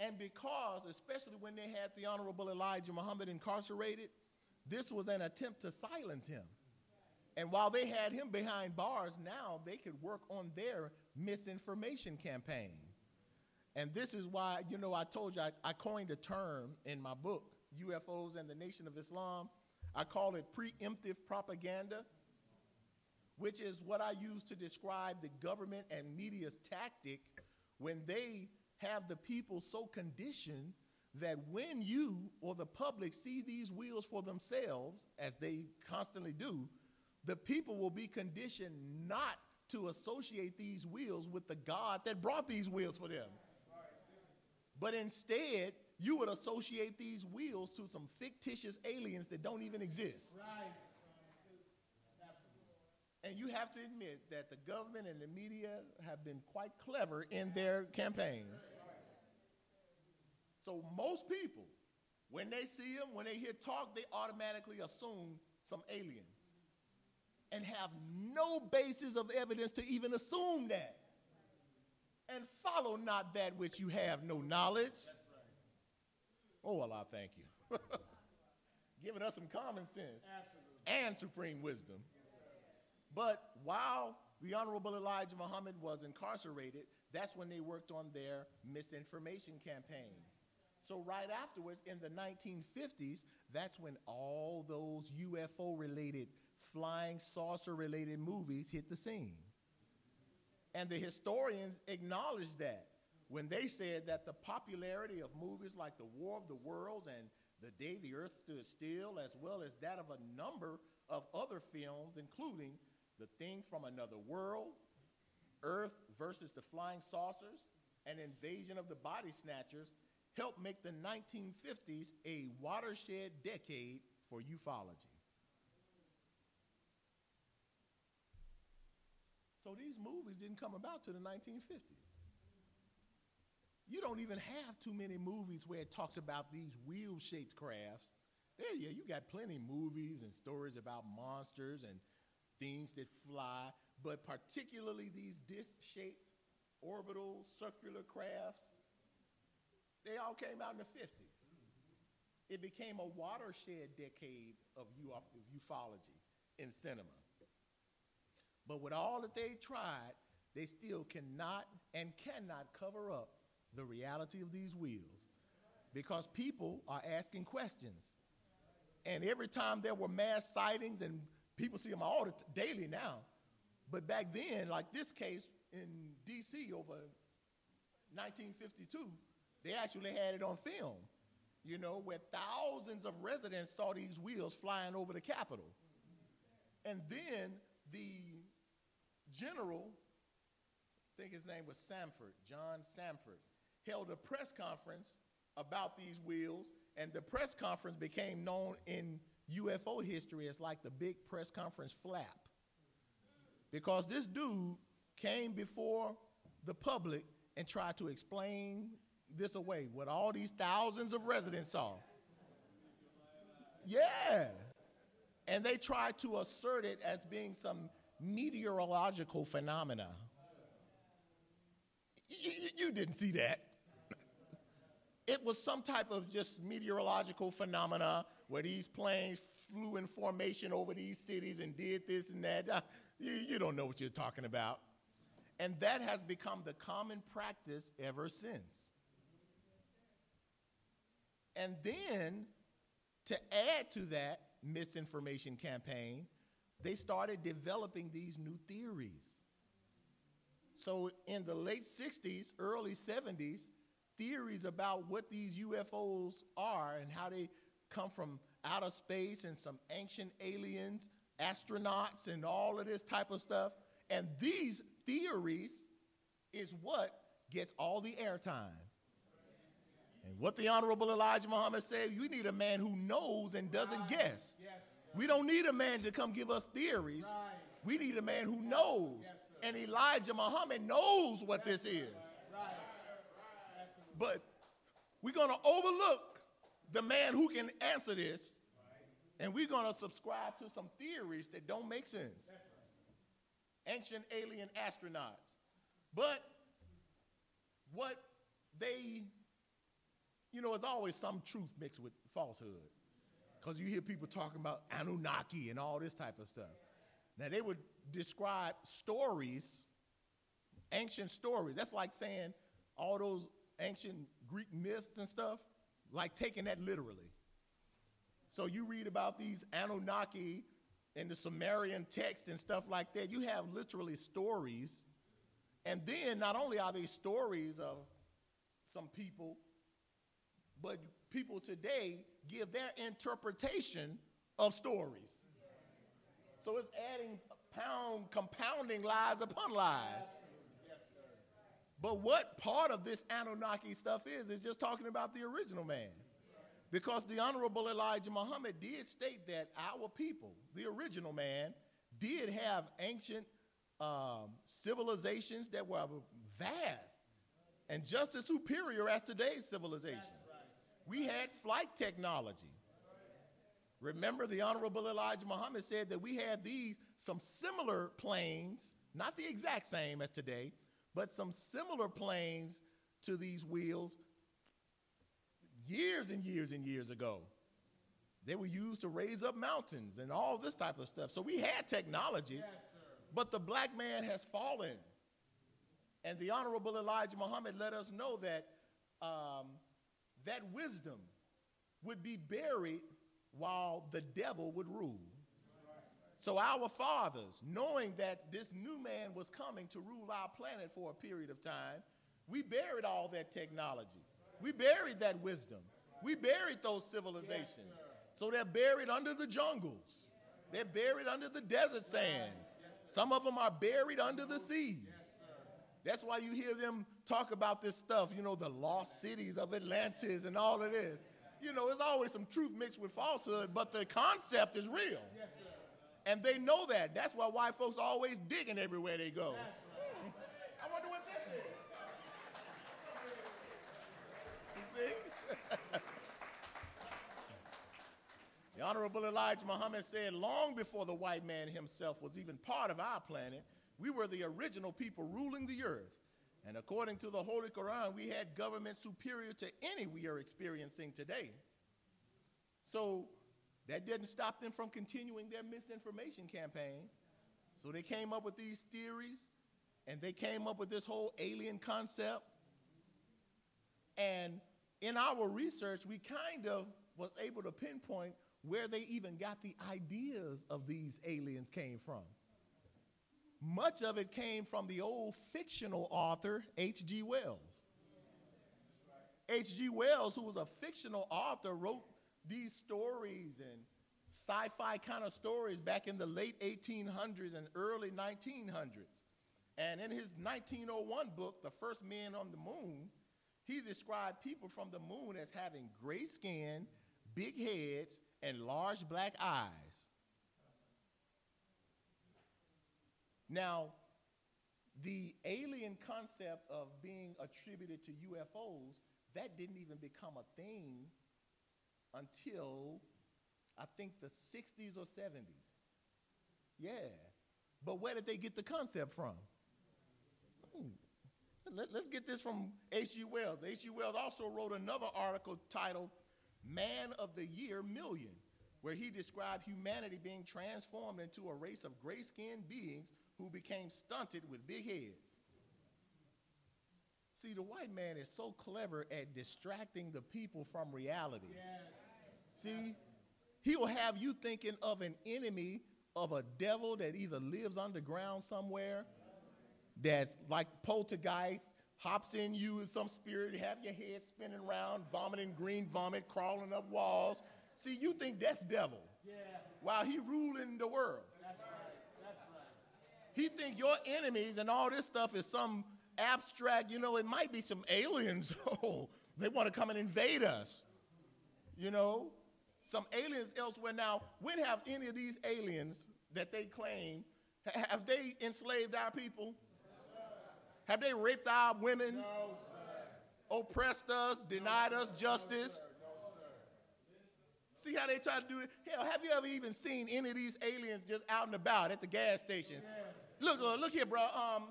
And because, especially when they had the Honorable Elijah Muhammad incarcerated, this was an attempt to silence him. And while they had him behind bars, now they could work on their misinformation campaign. And this is why, you know, I told you I, I, coined a term in my book, UFOs and the Nation of Islam. I call it preemptive propaganda, which is what I use to describe the government and media's tactic when they have the people so conditioned that when you or the public see these wheels for themselves, as they constantly do, the people will be conditioned not to associate these wheels with the God that brought these wheels for them. But instead, you would associate these wheels to some fictitious aliens that don't even exist. Right. And you have to admit that the government and the media have been quite clever in their campaign. So most people, when they see him, when they hear talk, they automatically assume some alien and have no basis of evidence to even assume that. And follow not that which you have no knowledge. Oh, well, I thank you. Giving us some common sense Absolutely. and supreme wisdom. But while the Honorable Elijah Muhammad was incarcerated, that's when they worked on their misinformation campaign. So, right afterwards, in the 1950s, that's when all those UFO related, flying saucer related movies hit the scene. And the historians acknowledged that when they said that the popularity of movies like The War of the Worlds and The Day the Earth Stood Still, as well as that of a number of other films, including The Thing from Another World, Earth versus the Flying Saucers, and Invasion of the Body Snatchers, helped make the 1950s a watershed decade for ufology. So these movies didn't come about to the 1950s. You don't even have too many movies where it talks about these wheel-shaped crafts. There, yeah, you got plenty of movies and stories about monsters and things that fly, but particularly these disc-shaped orbital circular crafts, they all came out in the 50s. It became a watershed decade of ufology in cinema. But with all that they tried, they still cannot and cannot cover up the reality of these wheels because people are asking questions. And every time there were mass sightings, and people see them all the t- daily now, but back then, like this case in D.C. over 1952, they actually had it on film, you know, where thousands of residents saw these wheels flying over the Capitol. And then the general, I think his name was Samford, John Samford, held a press conference about these wheels, and the press conference became known in UFO history as like the big press conference flap. Because this dude came before the public and tried to explain this away, what all these thousands of residents saw. Yeah. And they tried to assert it as being some meteorological phenomena. Y- you didn't see that. It was some type of just meteorological phenomena where these planes flew in formation over these cities and did this and that. Uh, you, you don't know what you're talking about. And that has become the common practice ever since. And then, to add to that misinformation campaign, they started developing these new theories. So, in the late 60s, early 70s, theories about what these UFOs are and how they come from outer space and some ancient aliens, astronauts, and all of this type of stuff. And these theories is what gets all the airtime. And what the Honorable Elijah Muhammad said, you need a man who knows and doesn't guess. We don't need a man to come give us theories. We need a man who knows. And Elijah Muhammad knows what this is. But we're going to overlook the man who can answer this, and we're going to subscribe to some theories that don't make sense. Ancient alien astronauts. But what they, you know, it's always some truth mixed with falsehood. Because you hear people talking about Anunnaki and all this type of stuff. Now, they would describe stories, ancient stories. That's like saying all those ancient Greek myths and stuff, like taking that literally. So you read about these Anunnaki in the Sumerian text and stuff like that. You have literally stories. And then not only are they stories of some people, but people today give their interpretation of stories. So it's adding pound, compounding lies upon lies. But what part of this Anunnaki stuff is, is just talking about the original man. Because the Honorable Elijah Muhammad did state that our people, the original man, did have ancient um, civilizations that were vast and just as superior as today's civilization. We had flight technology. Remember, the Honorable Elijah Muhammad said that we had these, some similar planes, not the exact same as today, but some similar planes to these wheels years and years and years ago. They were used to raise up mountains and all this type of stuff. So we had technology, yes, but the black man has fallen. And the Honorable Elijah Muhammad let us know that um, that wisdom would be buried while the devil would rule. So our fathers, knowing that this new man was coming to rule our planet for a period of time, we buried all that technology. We buried that wisdom. We buried those civilizations. So they're buried under the jungles. They're buried under the desert sands. Some of them are buried under the seas. That's why you hear them talk about this stuff, you know, the lost cities of Atlantis and all of this. You know, there's always some truth mixed with falsehood, but the concept is real. Yes, And they know that. That's why white folks are always digging everywhere they go. I wonder what this is. You see? The Honorable Elijah Muhammad said, long before the white man himself was even part of our planet, we were the original people ruling the earth. And according to the Holy Quran, we had government superior to any we are experiencing today. So that didn't stop them from continuing their misinformation campaign. So they came up with these theories and they came up with this whole alien concept. And in our research, we kind of was able to pinpoint where they even got the ideas of these aliens came from. Much of it came from the old fictional author H.G. Wells. H.G. Wells, who was a fictional author, wrote these stories and sci-fi kind of stories back in the late 1800s and early 1900s. And in his 1901 book, The First Men on the Moon, he described people from the moon as having gray skin, big heads, and large black eyes. Now, the alien concept of being attributed to UFOs, that didn't even become a thing until I think the 60s or 70s. Yeah. But where did they get the concept from? Hmm. Let, us get this from H.G. Wells. H.G. Wells also wrote another article titled Man of the Year Million, where he described humanity being transformed into a race of gray skinned beings who became stunted with big heads. See, the white man is so clever at distracting the people from reality. Yes. See, he will have you thinking of an enemy of a devil that either lives underground somewhere, that's like poltergeist, hops in you in some spirit, have your head spinning around, vomiting green vomit, crawling up walls. See, you think that's devil. Yes. While he ruling the world. That's right. That's right. He think your enemies and all this stuff is some abstract, you know, it might be some aliens. oh, they want to come and invade us. You know, some aliens elsewhere. Now, when have any of these aliens that they claim, have they enslaved our people? Have they raped our women? No, oppressed us, denied us justice? See how they try to do it? Hell, have you ever even seen any of these aliens just out and about at the gas station? Yeah. Look, uh, look here, bro. Um,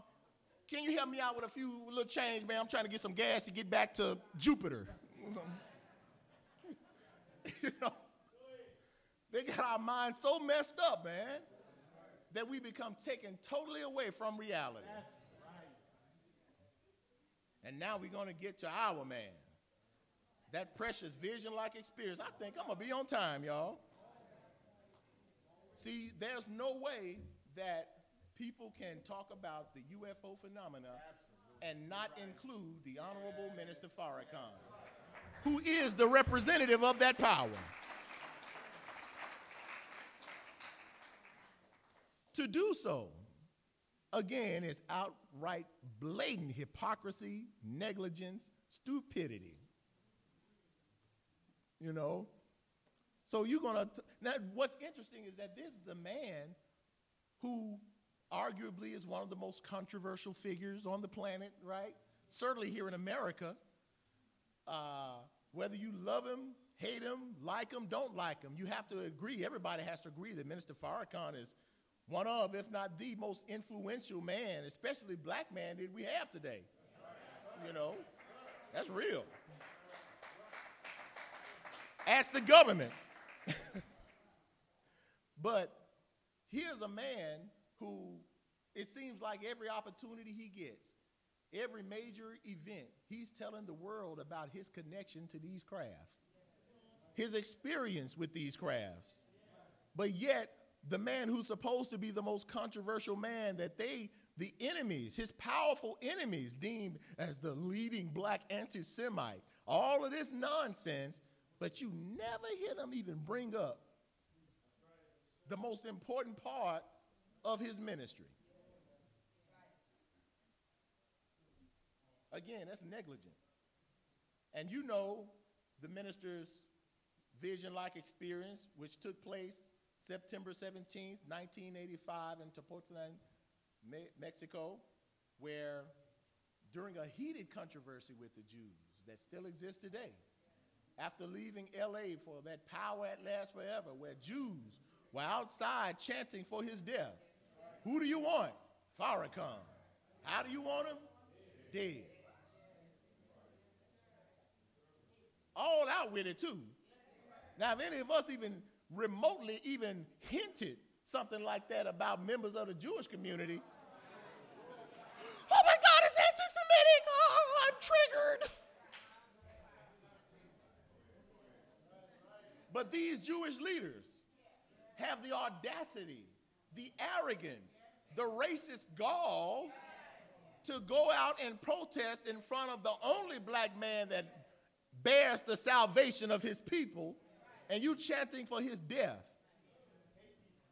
can you help me out with a few little change, man? I'm trying to get some gas to get back to Jupiter. you know, they got our minds so messed up, man, that we become taken totally away from reality. And now we're going to get to our man. That precious vision like experience. I think I'm going to be on time, y'all. See, there's no way that people can talk about the UFO phenomena and not include the Honorable Minister Farrakhan, who is the representative of that power. To do so again, is outright blatant hypocrisy, negligence, stupidity. You know? So you're going to. Now, what's interesting is that this is the man who arguably is one of the most controversial figures on the planet, right? Certainly here in America. Uh, whether you love him, hate him, like him, don't like him, you have to agree. Everybody has to agree that Minister Farrakhan is one of, if not the most influential man, especially black man, that we have today. You know, that's real. Ask the government. but here's a man who it seems like every opportunity he gets, every major event, he's telling the world about his connection to these crafts, his experience with these crafts. But yet, the man who's supposed to be the most controversial man that they, the enemies, his powerful enemies, deemed as the leading black anti Semite. All of this nonsense, but you never hear them even bring up the most important part of his ministry. Again, that's negligent. And you know the minister's vision like experience, which took place September 17th, 1985, in Tepoztlan, Me- Mexico, where during a heated controversy with the Jews that still exists today, after leaving LA for that power at last forever, where Jews were outside chanting for his death. Who do you want? Farrakhan. How do you want him? Dead. All out with it, too. Now, if any of us even remotely even hinted something like that about members of the Jewish community, oh my God, it's anti Semitic! Oh, I'm triggered. But these Jewish leaders have the audacity, the arrogance, the racist gall to go out and protest in front of the only black man that bears the salvation of his people, and you chanting for his death.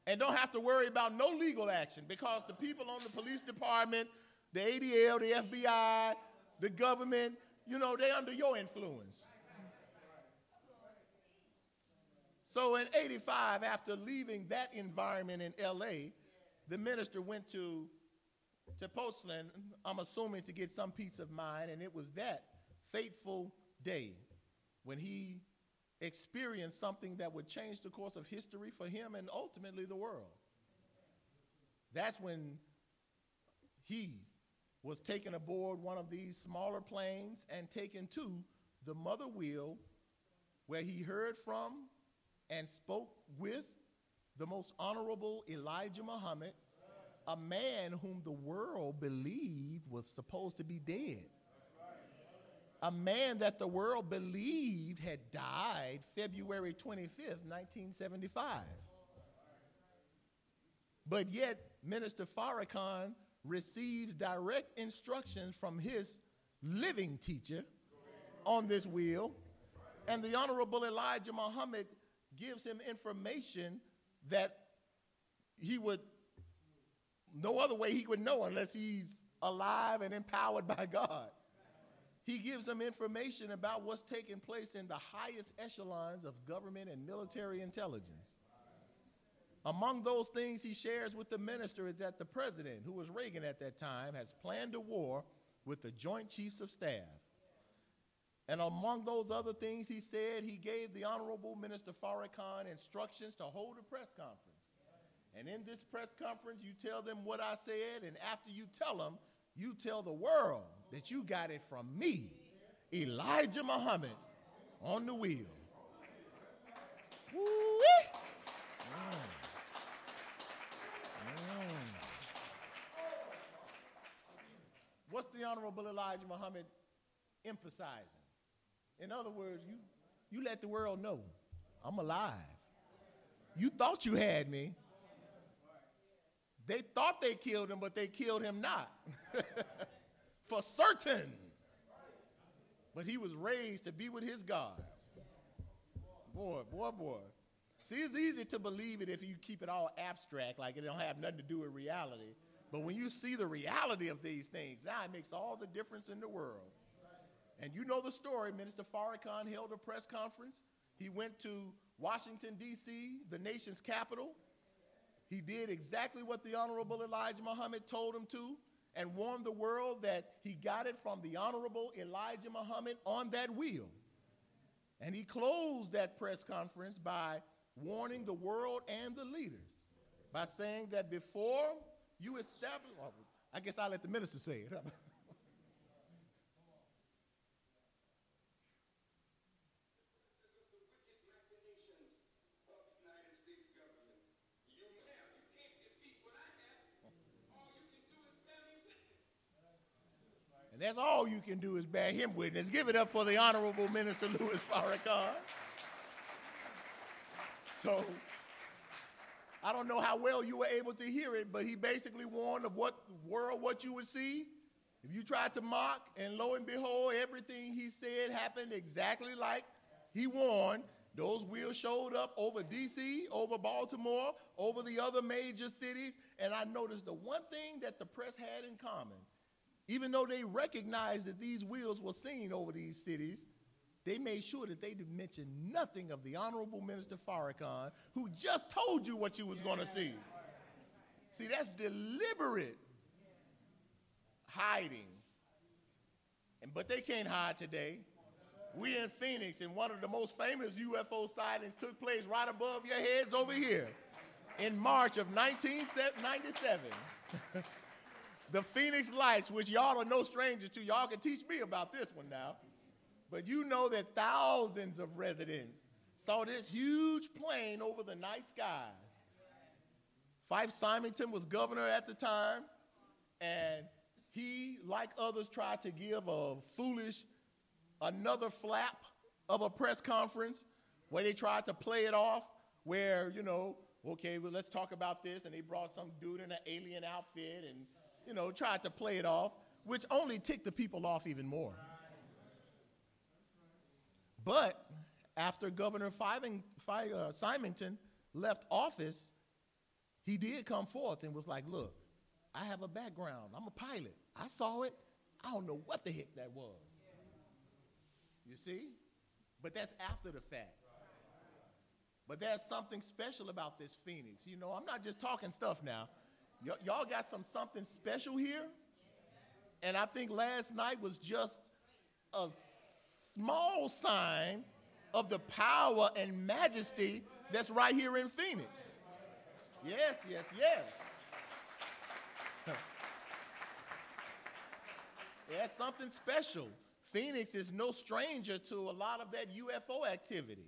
And don't have to worry about no legal action because the people on the police department, the ADL, the FBI, the government, you know, they're under your influence. So in 85, after leaving that environment in LA, the minister went to, to Tepoztlán, I'm assuming to get some peace of mind, and it was that fateful day when he experienced something that would change the course of history for him and ultimately the world. That's when he was taken aboard one of these smaller planes and taken to the mother wheel where he heard from and spoke with the most honorable Elijah Muhammad, a man whom the world believed was supposed to be dead. A man that the world believed had died February 25th, 1975. But yet, Minister Farrakhan receives direct instructions from his living teacher on this wheel, and the Honorable Elijah Muhammad gives him information that he would, no other way he would know unless he's alive and empowered by God. He gives him information about what's taking place in the highest echelons of government and military intelligence. Among those things he shares with the minister is that the president, who was Reagan at that time, has planned a war with the Joint Chiefs of Staff. And among those other things he said, he gave the Honorable Minister Farrakhan instructions to hold a press conference. And in this press conference, you tell them what I said, and after you tell them, you tell the world that you got it from me, Elijah Muhammad, on the wheel. Mm. Mm. What's the Honorable Elijah Muhammad emphasizing? In other words, you, you let the world know I'm alive. You thought you had me. They thought they killed him, but they killed him not. For certain. But he was raised to be with his God. Boy, boy, boy. See, it's easy to believe it if you keep it all abstract, like it don't have nothing to do with reality. But when you see the reality of these things, now it makes all the difference in the world. And you know the story. Minister Farrakhan held a press conference. He went to Washington, D.C., the nation's capital. He did exactly what the Honorable Elijah Muhammad told him to and warned the world that he got it from the Honorable Elijah Muhammad on that wheel. And he closed that press conference by warning the world and the leaders by saying that before you establish, I guess I'll let the minister say it. And that's all you can do is bear him witness. Give it up for the Honorable Minister Louis Farrakhan. So, I don't know how well you were able to hear it, but he basically warned of what world, what you would see. If you tried to mock, and lo and behold, everything he said happened exactly like he warned. Those wheels showed up over DC, over Baltimore, over the other major cities, and I noticed the one thing that the press had in common even though they recognized that these wheels were seen over these cities, they made sure that they didn't mention nothing of the Honorable Minister Farrakhan, who just told you what you was going to see. See, that's deliberate hiding. And, but they can't hide today. We in Phoenix, and one of the most famous UFO sightings took place right above your heads over here in March of 1997. the Phoenix Lights, which y'all are no stranger to, y'all can teach me about this one now. But you know that thousands of residents saw this huge plane over the night skies. Fife Symington was governor at the time, and he, like others, tried to give a foolish, another flap of a press conference where they tried to play it off, where, you know, okay, well, let's talk about this. And they brought some dude in an alien outfit and, you know, tried to play it off, which only ticked the people off even more. But after Governor uh, Symington left office, he did come forth and was like, look, I have a background. I'm a pilot. I saw it. I don't know what the heck that was. You see? But that's after the fact. But there's something special about this Phoenix. You know, I'm not just talking stuff now. Y- y'all got some something special here. And I think last night was just a small sign of the power and majesty that's right here in Phoenix. Yes, yes, yes. yeah, something special. Phoenix is no stranger to a lot of that UFO activity.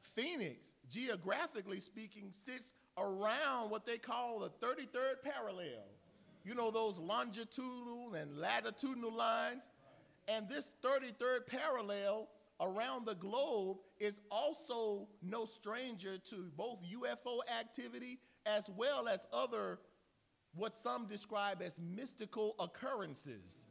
Phoenix, geographically speaking, sits around what they call the 33rd parallel. You know, those longitudinal and latitudinal lines? And this 33rd parallel around the globe is also no stranger to both UFO activity as well as other, what some describe as mystical occurrences.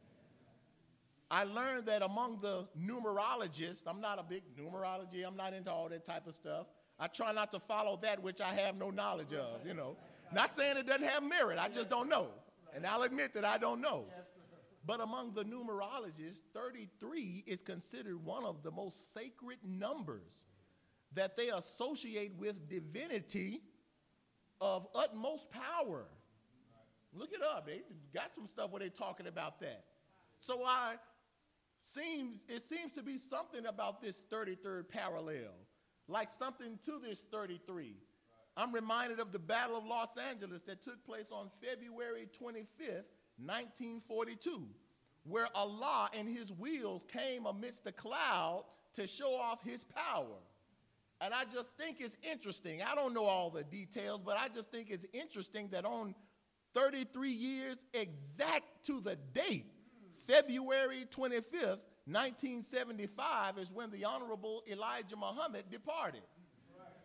I learned that among the numerologists, I'm not a big numerology, I'm not into all that type of stuff. I try not to follow that which I have no knowledge of, you know. Not saying it doesn't have merit, I just don't know. And I'll admit that I don't know. But among the numerologists, 33 is considered one of the most sacred numbers that they associate with divinity of utmost power. Look it up. They got some stuff where they're talking about that. So I seems it seems to be something about this 33rd parallel, like something to this 33. I'm reminded of the Battle of Los Angeles that took place on February 25th, 1942, where Allah and his wheels came amidst a cloud to show off his power. And I just think it's interesting. I don't know all the details, but I just think it's interesting that on 33 years exact to the date, February 25th, 1975, is when the Honorable Elijah Muhammad departed.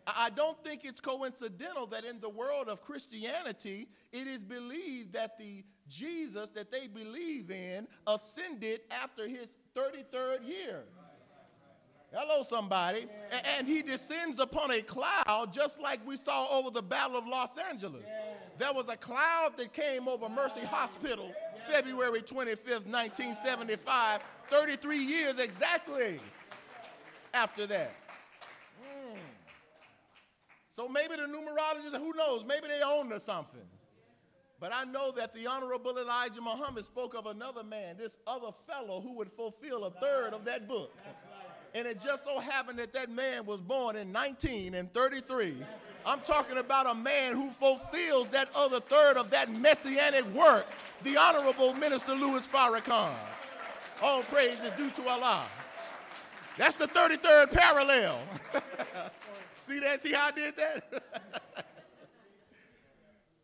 I don't think it's coincidental that in the world of Christianity, it is believed that the Jesus that they believe in ascended after his 33rd year. Hello, somebody. And he descends upon a cloud just like we saw over the Battle of Los Angeles. There was a cloud that came over Mercy Hospital February 25th, 1975, 33 years exactly after that. Mm. So maybe the numerologists, who knows, maybe they own to something. But I know that the Honorable Elijah Muhammad spoke of another man, this other fellow who would fulfill a third of that book. And it just so happened that that man was born in 1933. I'm talking about a man who fulfills that other third of that messianic work, the Honorable Minister Louis Farrakhan. All praise is due to Allah. That's the 33rd parallel. See that? See how I did that?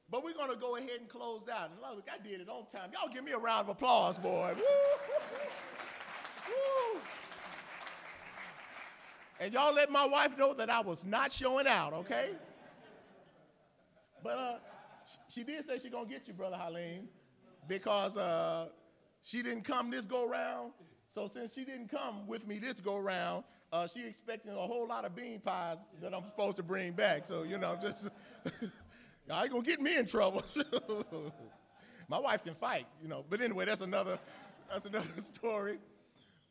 but we're going to go ahead and close out. And look, I did it on time. Y'all give me a round of applause, boy. And y'all let my wife know that I was not showing out, okay? But uh, she did say she gonna get you, brother Halim, because uh, she didn't come this go round. So since she didn't come with me this go round, uh, she expecting a whole lot of bean pies that I'm supposed to bring back. So you know, I'm just y'all ain't gonna get me in trouble. my wife can fight, you know. But anyway, that's another that's another story.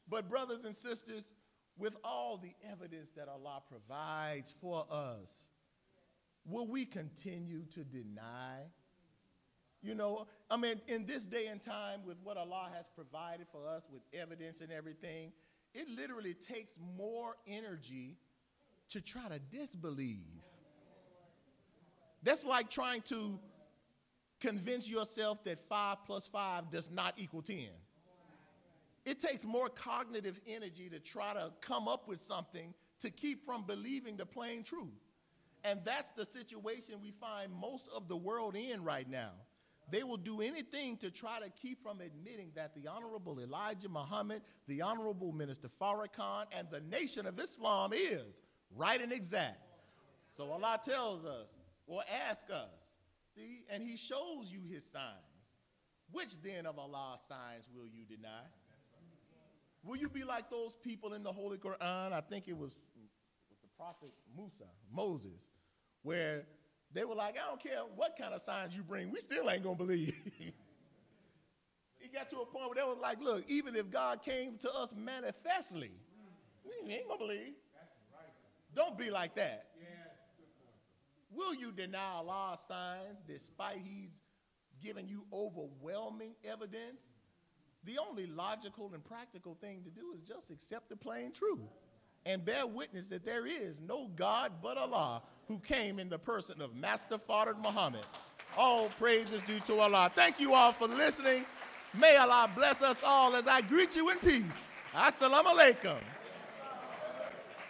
But brothers and sisters with all the evidence that Allah provides for us, will we continue to deny? You know, I mean, in this day and time, with what Allah has provided for us with evidence and everything, it literally takes more energy to try to disbelieve. That's like trying to convince yourself that 5 plus 5 does not equal 10. It takes more cognitive energy to try to come up with something to keep from believing the plain truth. And that's the situation we find most of the world in right now. They will do anything to try to keep from admitting that the Honorable Elijah Muhammad, the Honorable Minister Farrakhan, and the Nation of Islam is right and exact. So Allah tells us, or ask us, see, and He shows you His signs. Which then of Allah's signs will you deny? Will you be like those people in the Holy Quran? I think it was with the prophet Musa, Moses, where they were like, I don't care what kind of signs you bring, we still ain't gonna believe. it got to a point where they was like, look, even if God came to us manifestly, we ain't gonna believe. Don't be like that. Will you deny Allah's signs despite He's giving you overwhelming evidence? The only logical and practical thing to do is just accept the plain truth and bear witness that there is no God but Allah who came in the person of Master Fard Muhammad. All praise is due to Allah. Thank you all for listening. May Allah bless us all as I greet you in peace. Assalamu alaikum.